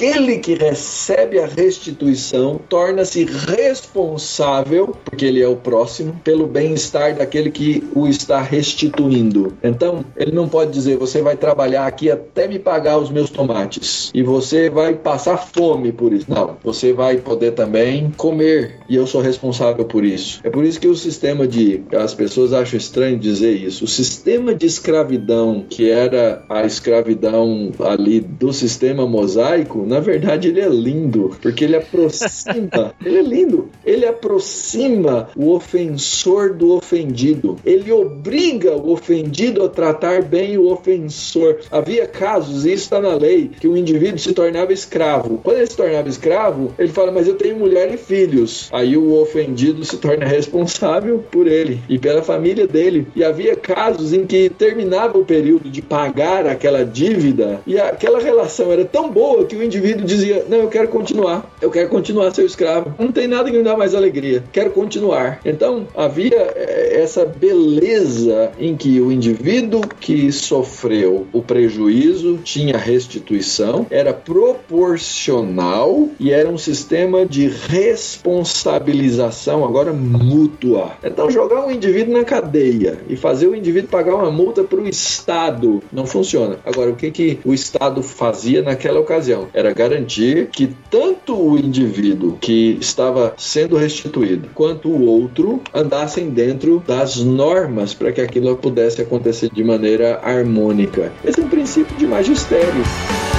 aquele que recebe a restituição torna-se responsável, porque ele é o próximo, pelo bem-estar daquele que o está restituindo. Então, ele não pode dizer: você vai trabalhar aqui até me pagar os meus tomates e você vai passar fome por isso. Não, você vai poder também comer e eu sou responsável por isso. É por isso que o sistema de. As pessoas acham estranho dizer isso. O sistema de escravidão, que era a escravidão ali do sistema mosaico, na verdade ele é lindo, porque ele aproxima. ele é lindo. Ele aproxima o ofensor do ofendido. Ele obriga o ofendido a tratar bem o ofensor. Havia casos, e isso está na lei, que o indivíduo se tornava escravo. Quando ele se tornava escravo, ele fala: Mas eu tenho mulher e filhos. Aí o ofendido se torna responsável por ele e pela família dele. E havia casos em que terminava o período de pagar aquela dívida e aquela relação era tão boa que o indivíduo dizia: Não, eu quero continuar, eu quero continuar seu escravo. Não tem nada que me dá mais alegria, quero continuar. Então havia eh, essa beleza em que o indivíduo que sofreu o prejuízo tinha restituição, era proporcional e era um sistema de responsabilização agora mútua. Então jogar um indivíduo na cadeia e fazer o indivíduo pagar uma multa para o Estado não funciona. Agora o que que o Estado fazia naquela ocasião era garantir que tanto o indivíduo que estava sendo restituído quanto o outro andassem dentro das normas para que aquilo pudesse acontecer de maneira harmônica. Esse é um princípio de magistério.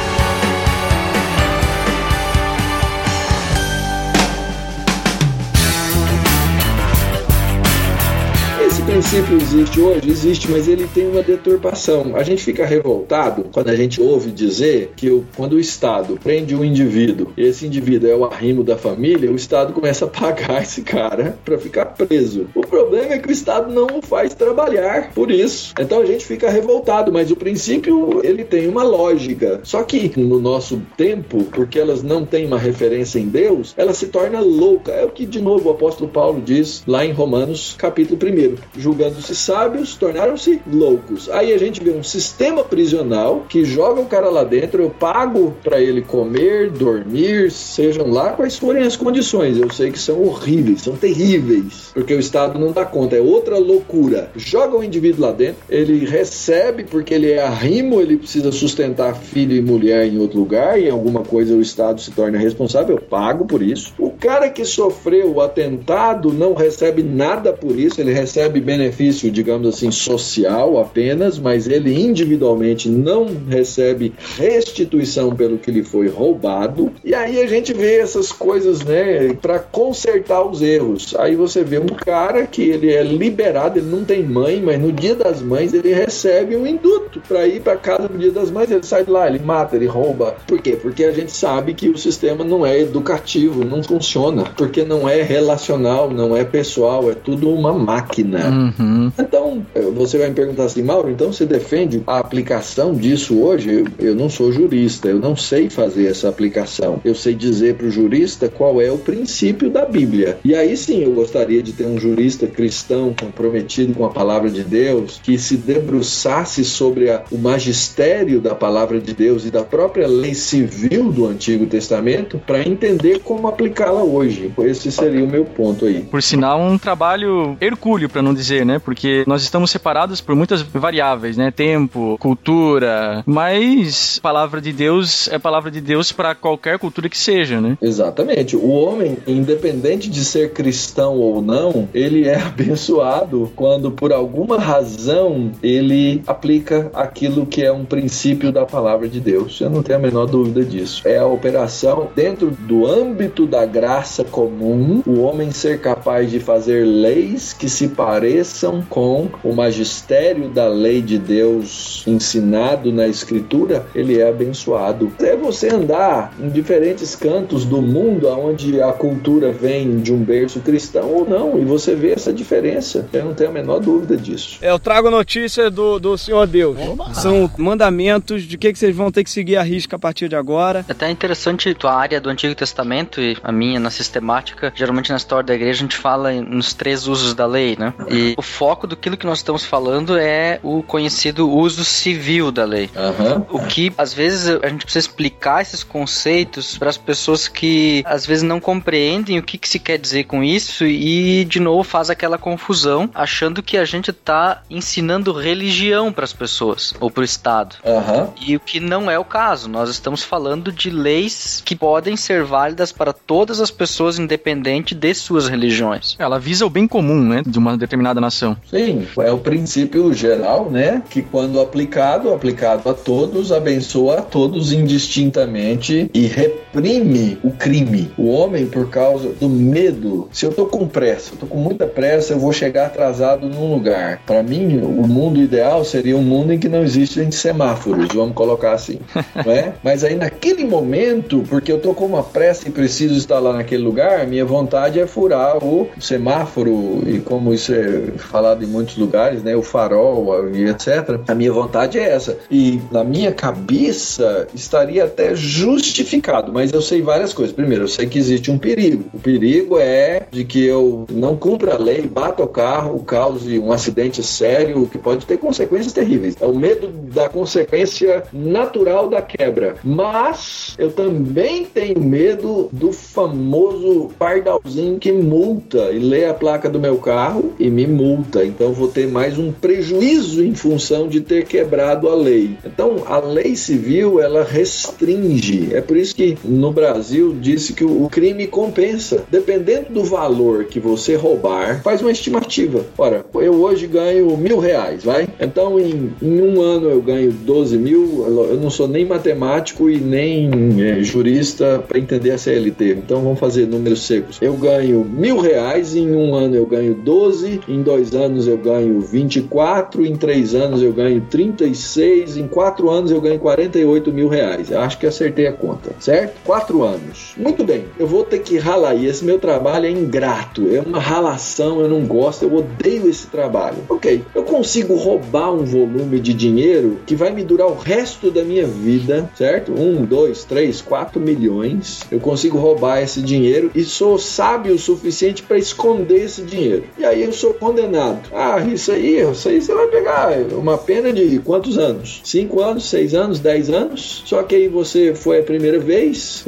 Princípio existe hoje? Existe, mas ele tem uma deturpação. A gente fica revoltado quando a gente ouve dizer que o, quando o Estado prende um indivíduo e esse indivíduo é o arrimo da família, o Estado começa a pagar esse cara para ficar preso. O problema é que o Estado não o faz trabalhar por isso. Então a gente fica revoltado, mas o princípio ele tem uma lógica. Só que no nosso tempo, porque elas não têm uma referência em Deus, ela se torna louca. É o que de novo o apóstolo Paulo diz lá em Romanos, capítulo 1. Julgando-se sábios, tornaram-se loucos. Aí a gente vê um sistema prisional que joga o cara lá dentro, eu pago para ele comer, dormir, sejam lá quais forem as condições. Eu sei que são horríveis, são terríveis, porque o Estado não dá conta, é outra loucura. Joga o indivíduo lá dentro, ele recebe porque ele é arrimo, ele precisa sustentar filho e mulher em outro lugar, em alguma coisa o Estado se torna responsável, eu pago por isso. O cara que sofreu o atentado não recebe nada por isso, ele recebe benefício, digamos assim, social apenas, mas ele individualmente não recebe restituição pelo que lhe foi roubado. E aí a gente vê essas coisas, né, para consertar os erros. Aí você vê um cara que ele é liberado, ele não tem mãe, mas no dia das mães ele recebe um induto para ir para casa no dia das mães, ele sai de lá, ele mata, ele rouba. Por quê? Porque a gente sabe que o sistema não é educativo, não funciona, porque não é relacional, não é pessoal, é tudo uma máquina. Uhum. Então, você vai me perguntar assim, Mauro, então você defende a aplicação disso hoje? Eu, eu não sou jurista, eu não sei fazer essa aplicação. Eu sei dizer para o jurista qual é o princípio da Bíblia. E aí sim, eu gostaria de ter um jurista cristão comprometido com a palavra de Deus, que se debruçasse sobre a, o magistério da palavra de Deus e da própria lei civil do Antigo Testamento para entender como aplicá-la hoje. Esse seria o meu ponto aí. Por sinal, um trabalho hercúleo, para não dizer, né? Porque nós estamos separados por muitas variáveis, né? Tempo, cultura, mas palavra de Deus é palavra de Deus para qualquer cultura que seja, né? Exatamente. O homem, independente de ser cristão ou não, ele é abençoado quando por alguma razão ele aplica aquilo que é um princípio da palavra de Deus. Eu não tenho a menor dúvida disso. É a operação dentro do âmbito da graça comum, o homem ser capaz de fazer leis que se pareçam com o magistério da lei de Deus ensinado na escritura, ele é abençoado. É você andar em diferentes cantos do mundo onde a cultura vem de um berço cristão ou não, e você vê essa diferença. Eu não tenho a menor dúvida disso. É, eu trago a notícia do, do Senhor Deus. Oba. São mandamentos de que, que vocês vão ter que seguir a risca a partir de agora. É até interessante a área do Antigo Testamento e a minha na sistemática. Geralmente na história da igreja a gente fala nos três usos da lei, né? E o foco do que nós estamos falando é o conhecido uso civil da lei. Uhum. O que às vezes a gente precisa explicar esses conceitos para as pessoas que às vezes não compreendem o que, que se quer dizer com isso e de novo faz aquela confusão achando que a gente está ensinando religião para as pessoas ou para o Estado. Uhum. E o que não é o caso. Nós estamos falando de leis que podem ser válidas para todas as pessoas, independente de suas religiões. Ela visa o bem comum, né, de uma determinada nação. Sim, é o princípio geral, né, que quando aplicado, aplicado a todos, abençoa a todos indistintamente e reprime o crime. O homem, por causa do medo, se eu tô com pressa, eu tô com muita pressa, eu vou chegar atrasado num lugar. Para mim, o mundo ideal seria um mundo em que não existem semáforos, vamos colocar assim, não é? Mas aí naquele momento, porque eu tô com uma pressa e preciso estar lá naquele lugar, minha vontade é furar o semáforo e como isso é falado em muitos lugares, né, o farol e etc. A minha vontade é essa. E na minha cabeça estaria até justificado, mas eu sei várias coisas. Primeiro, eu sei que existe um perigo. O perigo é de que eu não cumpra a lei, bata o carro, cause um acidente sério que pode ter consequências terríveis. É o medo da consequência natural da quebra. Mas eu também tenho medo do famoso pardalzinho que multa e lê a placa do meu carro e me. Então vou ter mais um prejuízo em função de ter quebrado a lei. Então a lei civil ela restringe. É por isso que no Brasil disse que o crime compensa. Dependendo do valor que você roubar, faz uma estimativa. Ora, eu hoje ganho mil reais, vai? Então em, em um ano eu ganho 12 mil. Eu não sou nem matemático e nem é, jurista para entender a CLT. Então vamos fazer números secos. Eu ganho mil reais, em um ano eu ganho 12, em anos eu ganho 24, em três anos eu ganho 36, em quatro anos eu ganho 48 mil reais. Eu acho que acertei a conta, certo? Quatro anos. Muito bem, eu vou ter que ralar e esse meu trabalho é ingrato, é uma ralação, eu não gosto, eu odeio esse trabalho. Ok, eu consigo roubar um volume de dinheiro que vai me durar o resto da minha vida, certo? Um, dois, três, quatro milhões. Eu consigo roubar esse dinheiro e sou sábio o suficiente para esconder esse dinheiro. E aí eu sou condenado. Ah, isso aí, isso aí você vai pegar uma pena de quantos anos? Cinco anos, seis anos, dez anos? Só que aí você foi a primeira vez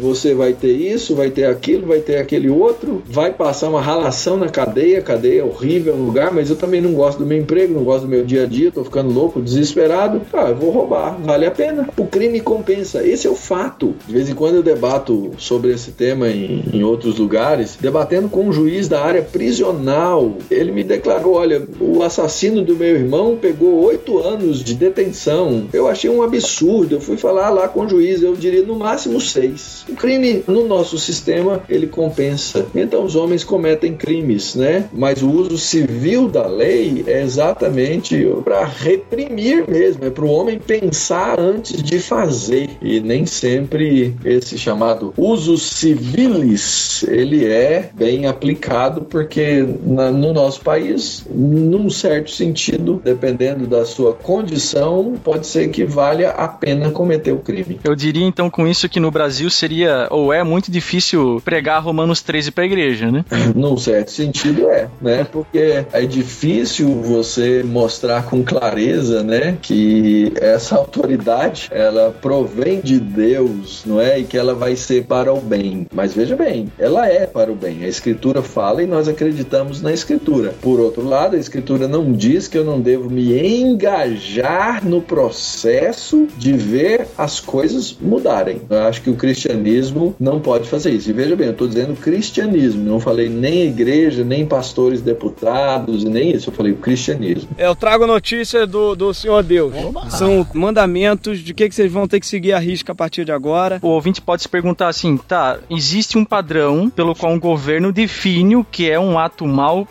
você vai ter isso, vai ter aquilo, vai ter aquele outro, vai passar uma ralação na cadeia, cadeia é horrível no lugar, mas eu também não gosto do meu emprego, não gosto do meu dia a dia, tô ficando louco, desesperado. Ah, eu vou roubar, vale a pena. O crime compensa, esse é o fato. De vez em quando eu debato sobre esse tema em, em outros lugares, debatendo com um juiz da área prisional. Ele me declarou: olha, o assassino do meu irmão pegou oito anos de detenção. Eu achei um absurdo. Eu fui falar lá com o juiz, eu diria no máximo seis. O crime no nosso sistema ele compensa. Então os homens cometem crimes, né? Mas o uso civil da lei é exatamente para reprimir mesmo, é para o homem pensar antes de fazer. E nem sempre esse chamado uso civilis ele é bem aplicado porque na, no nosso país, num certo sentido, dependendo da sua condição, pode ser que valha a pena cometer o crime. Eu diria então com isso que no Brasil seria ou é muito difícil pregar Romanos 13 para a igreja, né? Num certo sentido é, né? Porque é difícil você mostrar com clareza, né, que essa autoridade ela provém de Deus, não é? E que ela vai ser para o bem. Mas veja bem, ela é para o bem. A escritura fala e nós acreditamos na escritura. Por outro lado, a escritura não diz que eu não devo me engajar no processo de ver as coisas mudarem. Eu acho que o cristianismo não pode fazer isso. E veja bem, eu estou dizendo cristianismo, não falei nem igreja, nem pastores deputados, nem isso. Eu falei o cristianismo. Eu trago notícia do, do Senhor Deus. Oba. São mandamentos de que, que vocês vão ter que seguir a risca a partir de agora. O ouvinte pode se perguntar assim: tá, existe um padrão pelo qual um governo define o que é um ato mal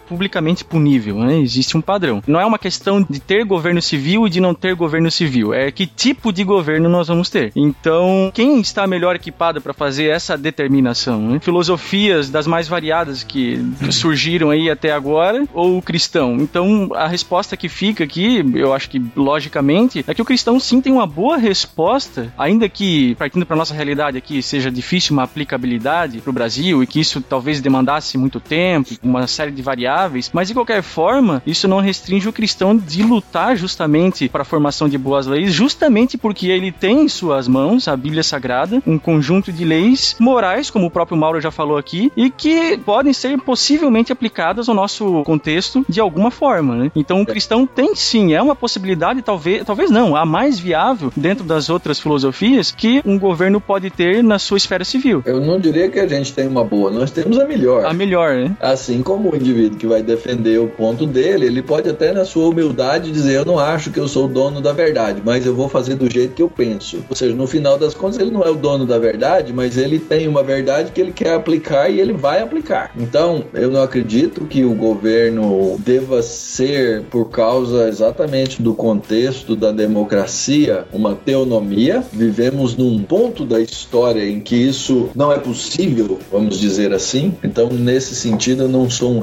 punível, né? Existe um padrão. Não é uma questão de ter governo civil e de não ter governo civil, é que tipo de governo nós vamos ter. Então, quem está melhor equipado para fazer essa determinação? Né? Filosofias das mais variadas que surgiram aí até agora ou o cristão? Então, a resposta que fica aqui, eu acho que logicamente, é que o cristão sim tem uma boa resposta, ainda que partindo para nossa realidade aqui seja difícil uma aplicabilidade para o Brasil e que isso talvez demandasse muito tempo, uma série de variáveis, mas de qualquer forma, isso não restringe o cristão de lutar justamente para a formação de boas leis, justamente porque ele tem em suas mãos a Bíblia Sagrada, um conjunto de leis morais, como o próprio Mauro já falou aqui, e que podem ser possivelmente aplicadas ao nosso contexto de alguma forma. Né? Então, o cristão tem sim, é uma possibilidade, talvez, talvez não, a mais viável dentro das outras filosofias que um governo pode ter na sua esfera civil. Eu não diria que a gente tem uma boa, nós temos a melhor. A melhor, né? Assim como o indivíduo que vai defender o ponto dele, ele pode até na sua humildade dizer: Eu não acho que eu sou o dono da verdade, mas eu vou fazer do jeito que eu penso. Ou seja, no final das contas, ele não é o dono da verdade, mas ele tem uma verdade que ele quer aplicar e ele vai aplicar. Então, eu não acredito que o governo deva ser, por causa exatamente do contexto da democracia, uma teonomia. Vivemos num ponto da história em que isso não é possível, vamos dizer assim. Então, nesse sentido, eu não sou um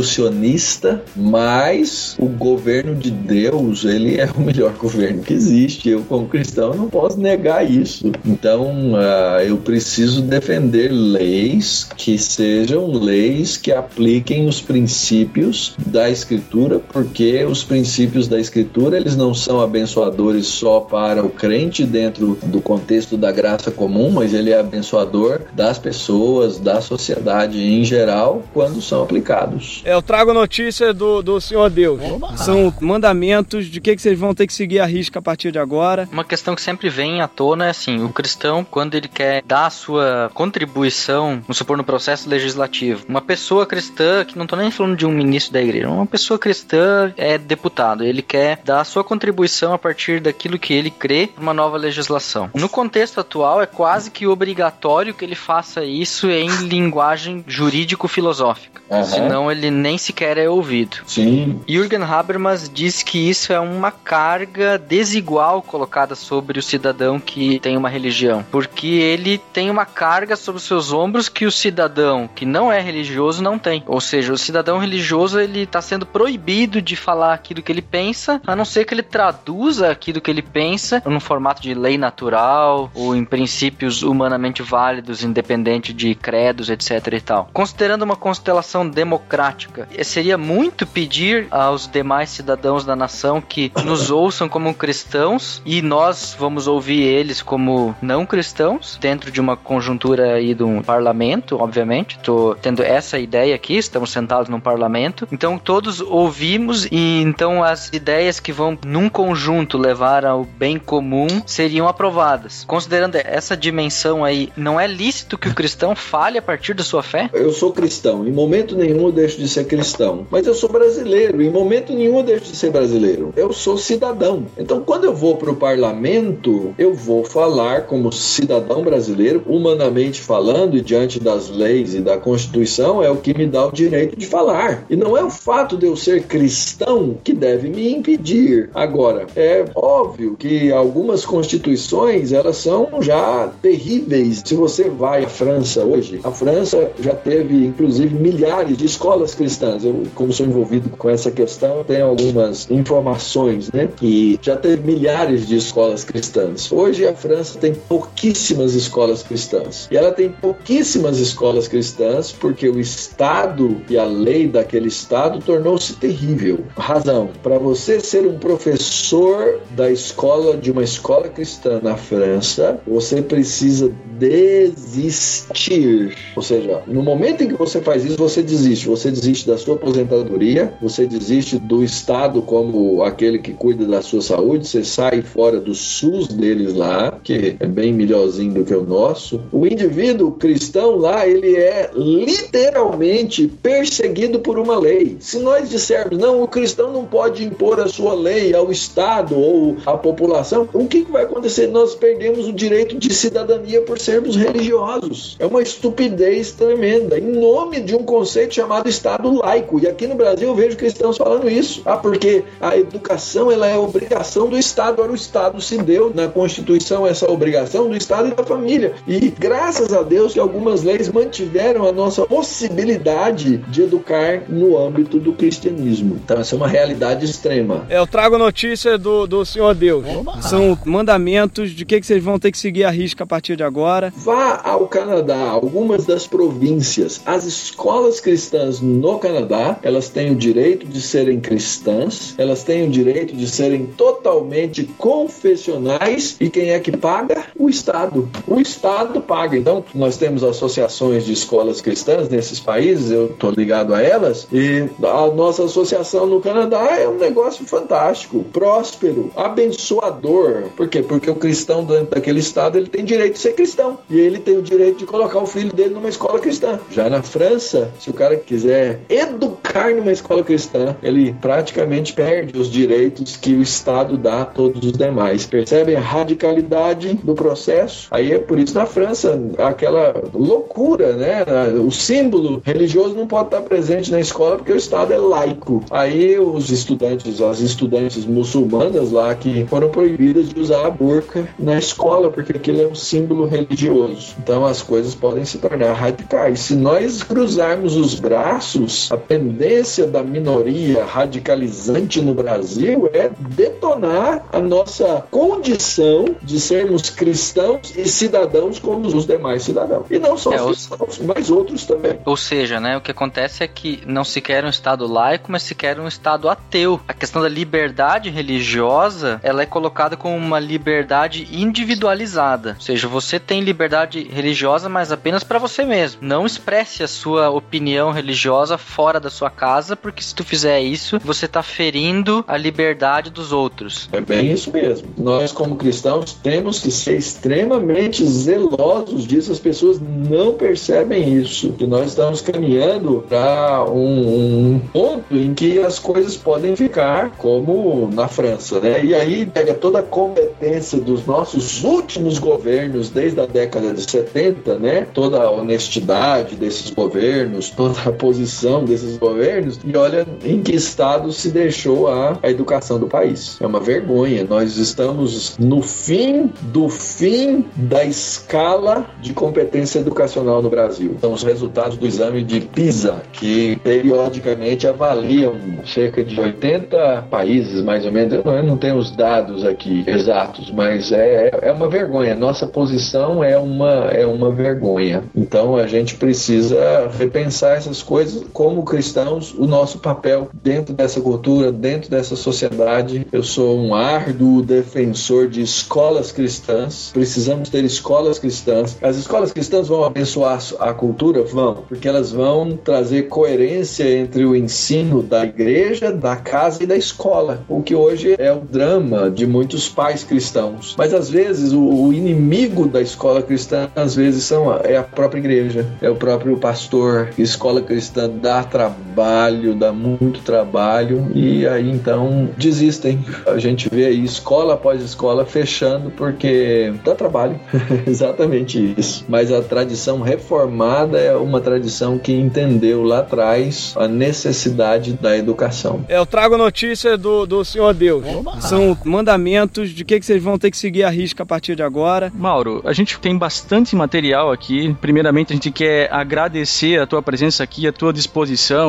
reconstrucionista, mas o governo de Deus, ele é o melhor governo que existe. Eu, como cristão, não posso negar isso. Então, uh, eu preciso defender leis que sejam leis que apliquem os princípios da Escritura, porque os princípios da Escritura eles não são abençoadores só para o crente dentro do contexto da graça comum, mas ele é abençoador das pessoas, da sociedade em geral, quando são aplicados. Eu trago notícia do, do Senhor Deus. Oba. São mandamentos de que, que vocês vão ter que seguir a risca a partir de agora. Uma questão que sempre vem à tona é assim: o cristão, quando ele quer dar a sua contribuição, vamos supor, no processo legislativo, uma pessoa cristã, que não estou nem falando de um ministro da igreja, uma pessoa cristã é deputado, ele quer dar a sua contribuição a partir daquilo que ele crê uma nova legislação. No contexto atual, é quase que obrigatório que ele faça isso em linguagem jurídico-filosófica. Aham. Senão ele nem sequer é ouvido. Sim. Jürgen Habermas diz que isso é uma carga desigual colocada sobre o cidadão que tem uma religião, porque ele tem uma carga sobre os seus ombros que o cidadão que não é religioso não tem. Ou seja, o cidadão religioso ele está sendo proibido de falar aquilo que ele pensa, a não ser que ele traduza aquilo que ele pensa num formato de lei natural ou em princípios humanamente válidos, independente de credos, etc e tal. Considerando uma constelação democrática, eh, seria muito pedir aos demais cidadãos da nação que nos ouçam como cristãos e nós vamos ouvir eles como não cristãos dentro de uma conjuntura aí de um parlamento, obviamente. Tô tendo essa ideia aqui, estamos sentados num parlamento. Então todos ouvimos e então as ideias que vão num conjunto levar ao bem comum seriam aprovadas. Considerando essa dimensão aí, não é lícito que o cristão fale a partir da sua fé? Eu sou cristão, em momento nenhum eu deixo de ser cristão. Mas eu sou brasileiro, em momento nenhum eu deixo de ser brasileiro. Eu sou cidadão. Então, quando eu vou para o parlamento, eu vou falar como cidadão brasileiro, humanamente falando, e diante das leis e da Constituição, é o que me dá o direito de falar. E não é o fato de eu ser cristão que deve me impedir. Agora, é óbvio que algumas constituições elas são já terríveis. Se você vai à França hoje, a França já teve inclusive milhares de escolas cristãs. Eu, como sou envolvido com essa questão, tenho algumas informações, né? E já teve milhares de escolas cristãs. Hoje a França tem pouquíssimas escolas cristãs. E ela tem pouquíssimas escolas cristãs porque o Estado e a lei daquele Estado tornou-se terrível. Razão, para você ser um professor da escola de uma escola cristã na França, você precisa desistir. Ou seja, no momento em que você faz isso, você desiste. Você desiste da sua aposentadoria, você desiste do Estado como aquele que cuida da sua saúde, você sai fora do SUS deles lá, que é bem melhorzinho do que o nosso. O indivíduo cristão lá, ele é literalmente perseguido por uma lei. Se nós dissermos, não, o cristão não pode impor a sua lei ao Estado ou à população, o que, que vai acontecer? Nós perdemos o direito de cidadania por sermos religiosos. É uma estupidez tremenda, em nome de um conceito chamado Estado laico. E aqui no Brasil eu vejo cristãos falando isso. Ah, porque a educação ela é obrigação do Estado. Ora, o Estado se deu na Constituição essa obrigação do Estado e da família. E graças a Deus que algumas leis mantiveram a nossa possibilidade de educar no âmbito do cristianismo. Então, essa é uma realidade extrema. É, eu trago notícia do, do Senhor Deus. São mandamentos de que, que vocês vão ter que seguir a risca a partir de agora. Vá ao Canadá, algumas das províncias. As escolas cristãs no Canadá, elas têm o direito de serem cristãs, elas têm o direito de serem totalmente confessionais e quem é que paga? O Estado. O Estado paga. Então, nós temos associações de escolas cristãs nesses países, eu estou ligado a elas, e a nossa associação no Canadá é um negócio fantástico, próspero, abençoador. Por quê? Porque o cristão dentro daquele estado ele tem direito de ser cristão e ele tem o direito de colocar o filho dele numa escola cristã. Já na França, se o cara quiser educar numa escola cristã, ele praticamente perde os direitos que o Estado dá a todos os demais. Percebem a radicalidade do processo? Aí é por isso na França aquela loucura, né? O símbolo religioso não pode estar presente na escola porque o Estado é laico. Aí os estudantes, as estudantes muçulmanas lá que foram proibidas de usar a burca na escola porque aquilo é um símbolo religioso. Então as coisas podem se tornar radicais. Se nós cruzarmos os braços, a tendência da minoria radicalizante no Brasil é detonar a nossa condição de sermos cristãos e cidadãos como os demais cidadãos. E não só É, os cristãos, mas outros também. Ou seja, né, o que acontece é que não se quer um Estado laico, mas se quer um Estado ateu. A questão da liberdade religiosa, ela é colocada como uma liberdade individualizada. Ou seja, você tem liberdade religiosa, mas apenas para você mesmo. Não expresse a sua opinião religiosa fora da sua casa, porque se tu fizer isso, você tá ferindo a liberdade dos outros. É bem isso mesmo. Nós, como cristãos, temos que ser extremamente zelosos disso. As pessoas não percebem isso. Que nós estamos caminhando para um, um ponto em que as coisas podem ficar como na França, né? E aí pega toda a competência dos nossos últimos governos, desde a década de 70, né? Toda a honestidade desses governos, toda a posição desses governos, e olha em que estado se deixou a, a educação do país. É uma vergonha. Nós estamos no fim do fim da escala de competência educacional no Brasil. São os resultados do exame de PISA, que periodicamente avaliam cerca de 80 países, mais ou menos. Eu não, tenho os dados aqui exatos, mas é, é uma vergonha. Nossa posição é uma, é uma vergonha. Então a gente precisa repensar essas coisas como cristãos, o nosso papel dentro dessa cultura, dentro dessa sociedade. Eu sou um árduo defensor de escolas cristãs. Precisamos ter escolas cristãs. As escolas cristãs vão abençoar a cultura? Vão, porque elas vão trazer coerência entre o ensino da igreja, da casa e da escola, o que hoje é o drama de muitos pais cristãos. Mas às vezes o, inimigo da escola cristã às vezes são é a própria igreja, é o próprio pastor. Escola cristã dá trabalho, dá muito trabalho e aí então desistem. A gente vê aí escola após escola fechando porque dá trabalho. Exatamente isso. Mas a tradição reformada é uma tradição que entendeu lá atrás a necessidade da educação. É, eu trago notícia do, do Senhor Deus. Oba. São mandamentos de que, que vocês vão ter que seguir a risca a partir de agora. Mauro, a gente tem bastante material aqui. Primeiramente, a gente quer agradecer a tua presença aqui, a tua disposição,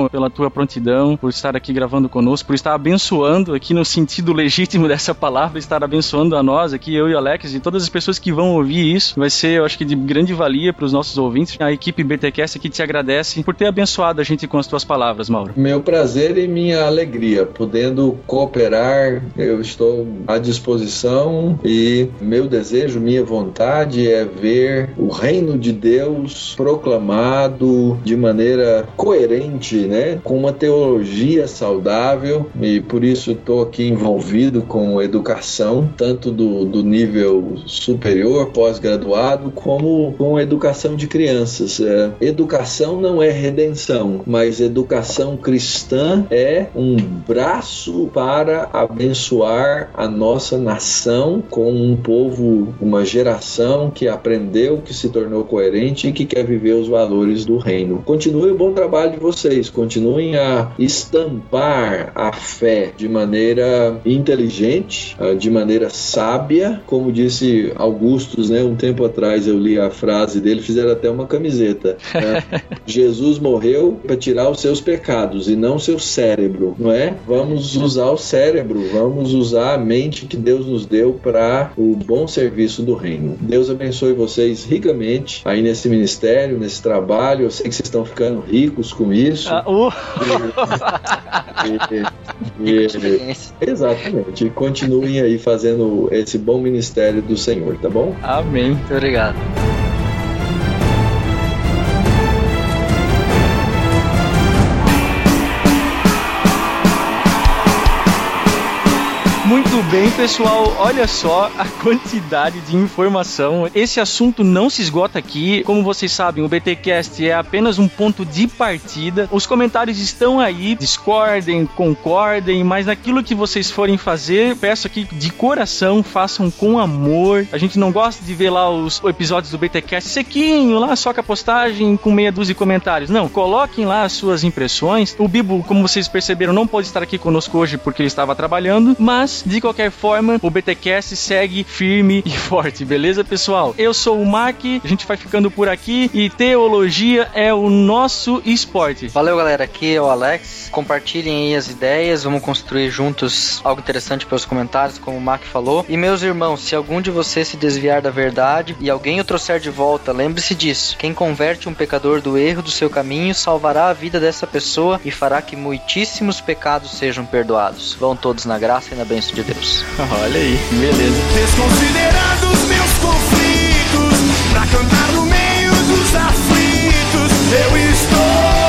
pela tua prontidão, por estar aqui gravando conosco, por estar abençoando aqui no sentido legítimo dessa palavra, estar abençoando a nós aqui, eu e o Alex, e todas as pessoas que vão ouvir isso. Vai ser, eu acho que, de grande valia para os nossos ouvintes. A equipe BTCast aqui te agradece por ter abençoado a gente com as tuas palavras, Mauro. Meu prazer e minha alegria, podendo cooperar, eu estou à disposição e meu desejo, minha vontade é ver o reino de Deus proclamado de maneira coerente, né, com uma teologia saudável e por isso estou aqui envolvido com educação, tanto do, do nível superior, pós-graduado, como com educação de crianças. É, educação não é redenção, mas educação cristã é um braço para abençoar a nossa nação com um povo, uma geração que aprendeu, que se tornou coerente e que quer viver os valores do reino. Continue o bom trabalho vocês, continuem a estampar a fé de maneira inteligente, ah, de maneira sábia, como disse Augustus, né, um tempo atrás eu li a frase dele, fizeram até uma camiseta. Né? Jesus morreu para tirar os seus pecados e não seu cérebro, não é? Vamos usar o cérebro, vamos usar a mente que Deus nos deu para o bom serviço do reino. Deus abençoe vocês ricamente aí nesse ministério, nesse trabalho. Eu sei que vocês estão ficando ricos com isso. Ah, uh. e, e, e, exatamente. Continuem aí fazendo esse bom ministério do Senhor, tá bom? Amém. Muito obrigado. Bem, pessoal. Olha só a quantidade de informação. Esse assunto não se esgota aqui. Como vocês sabem, o BTcast é apenas um ponto de partida. Os comentários estão aí. Discordem, concordem, mas naquilo que vocês forem fazer, peço aqui de coração, façam com amor. A gente não gosta de ver lá os episódios do BTcast sequinho, lá só com a postagem com meia dúzia de comentários. Não, coloquem lá as suas impressões. O Bibo, como vocês perceberam, não pode estar aqui conosco hoje porque ele estava trabalhando, mas de qualquer forma, o BTcast segue firme e forte, beleza, pessoal? Eu sou o Mac, a gente vai ficando por aqui e teologia é o nosso esporte. Valeu, galera. Aqui é o Alex. Compartilhem aí as ideias, vamos construir juntos algo interessante pelos comentários, como o Mac falou. E meus irmãos, se algum de vocês se desviar da verdade e alguém o trouxer de volta, lembre-se disso. Quem converte um pecador do erro do seu caminho salvará a vida dessa pessoa e fará que muitíssimos pecados sejam perdoados. Vão todos na graça e na bênção de Deus. Olha aí, beleza. Desconsiderando os meus conflitos, pra cantar no meio dos aflitos, eu estou.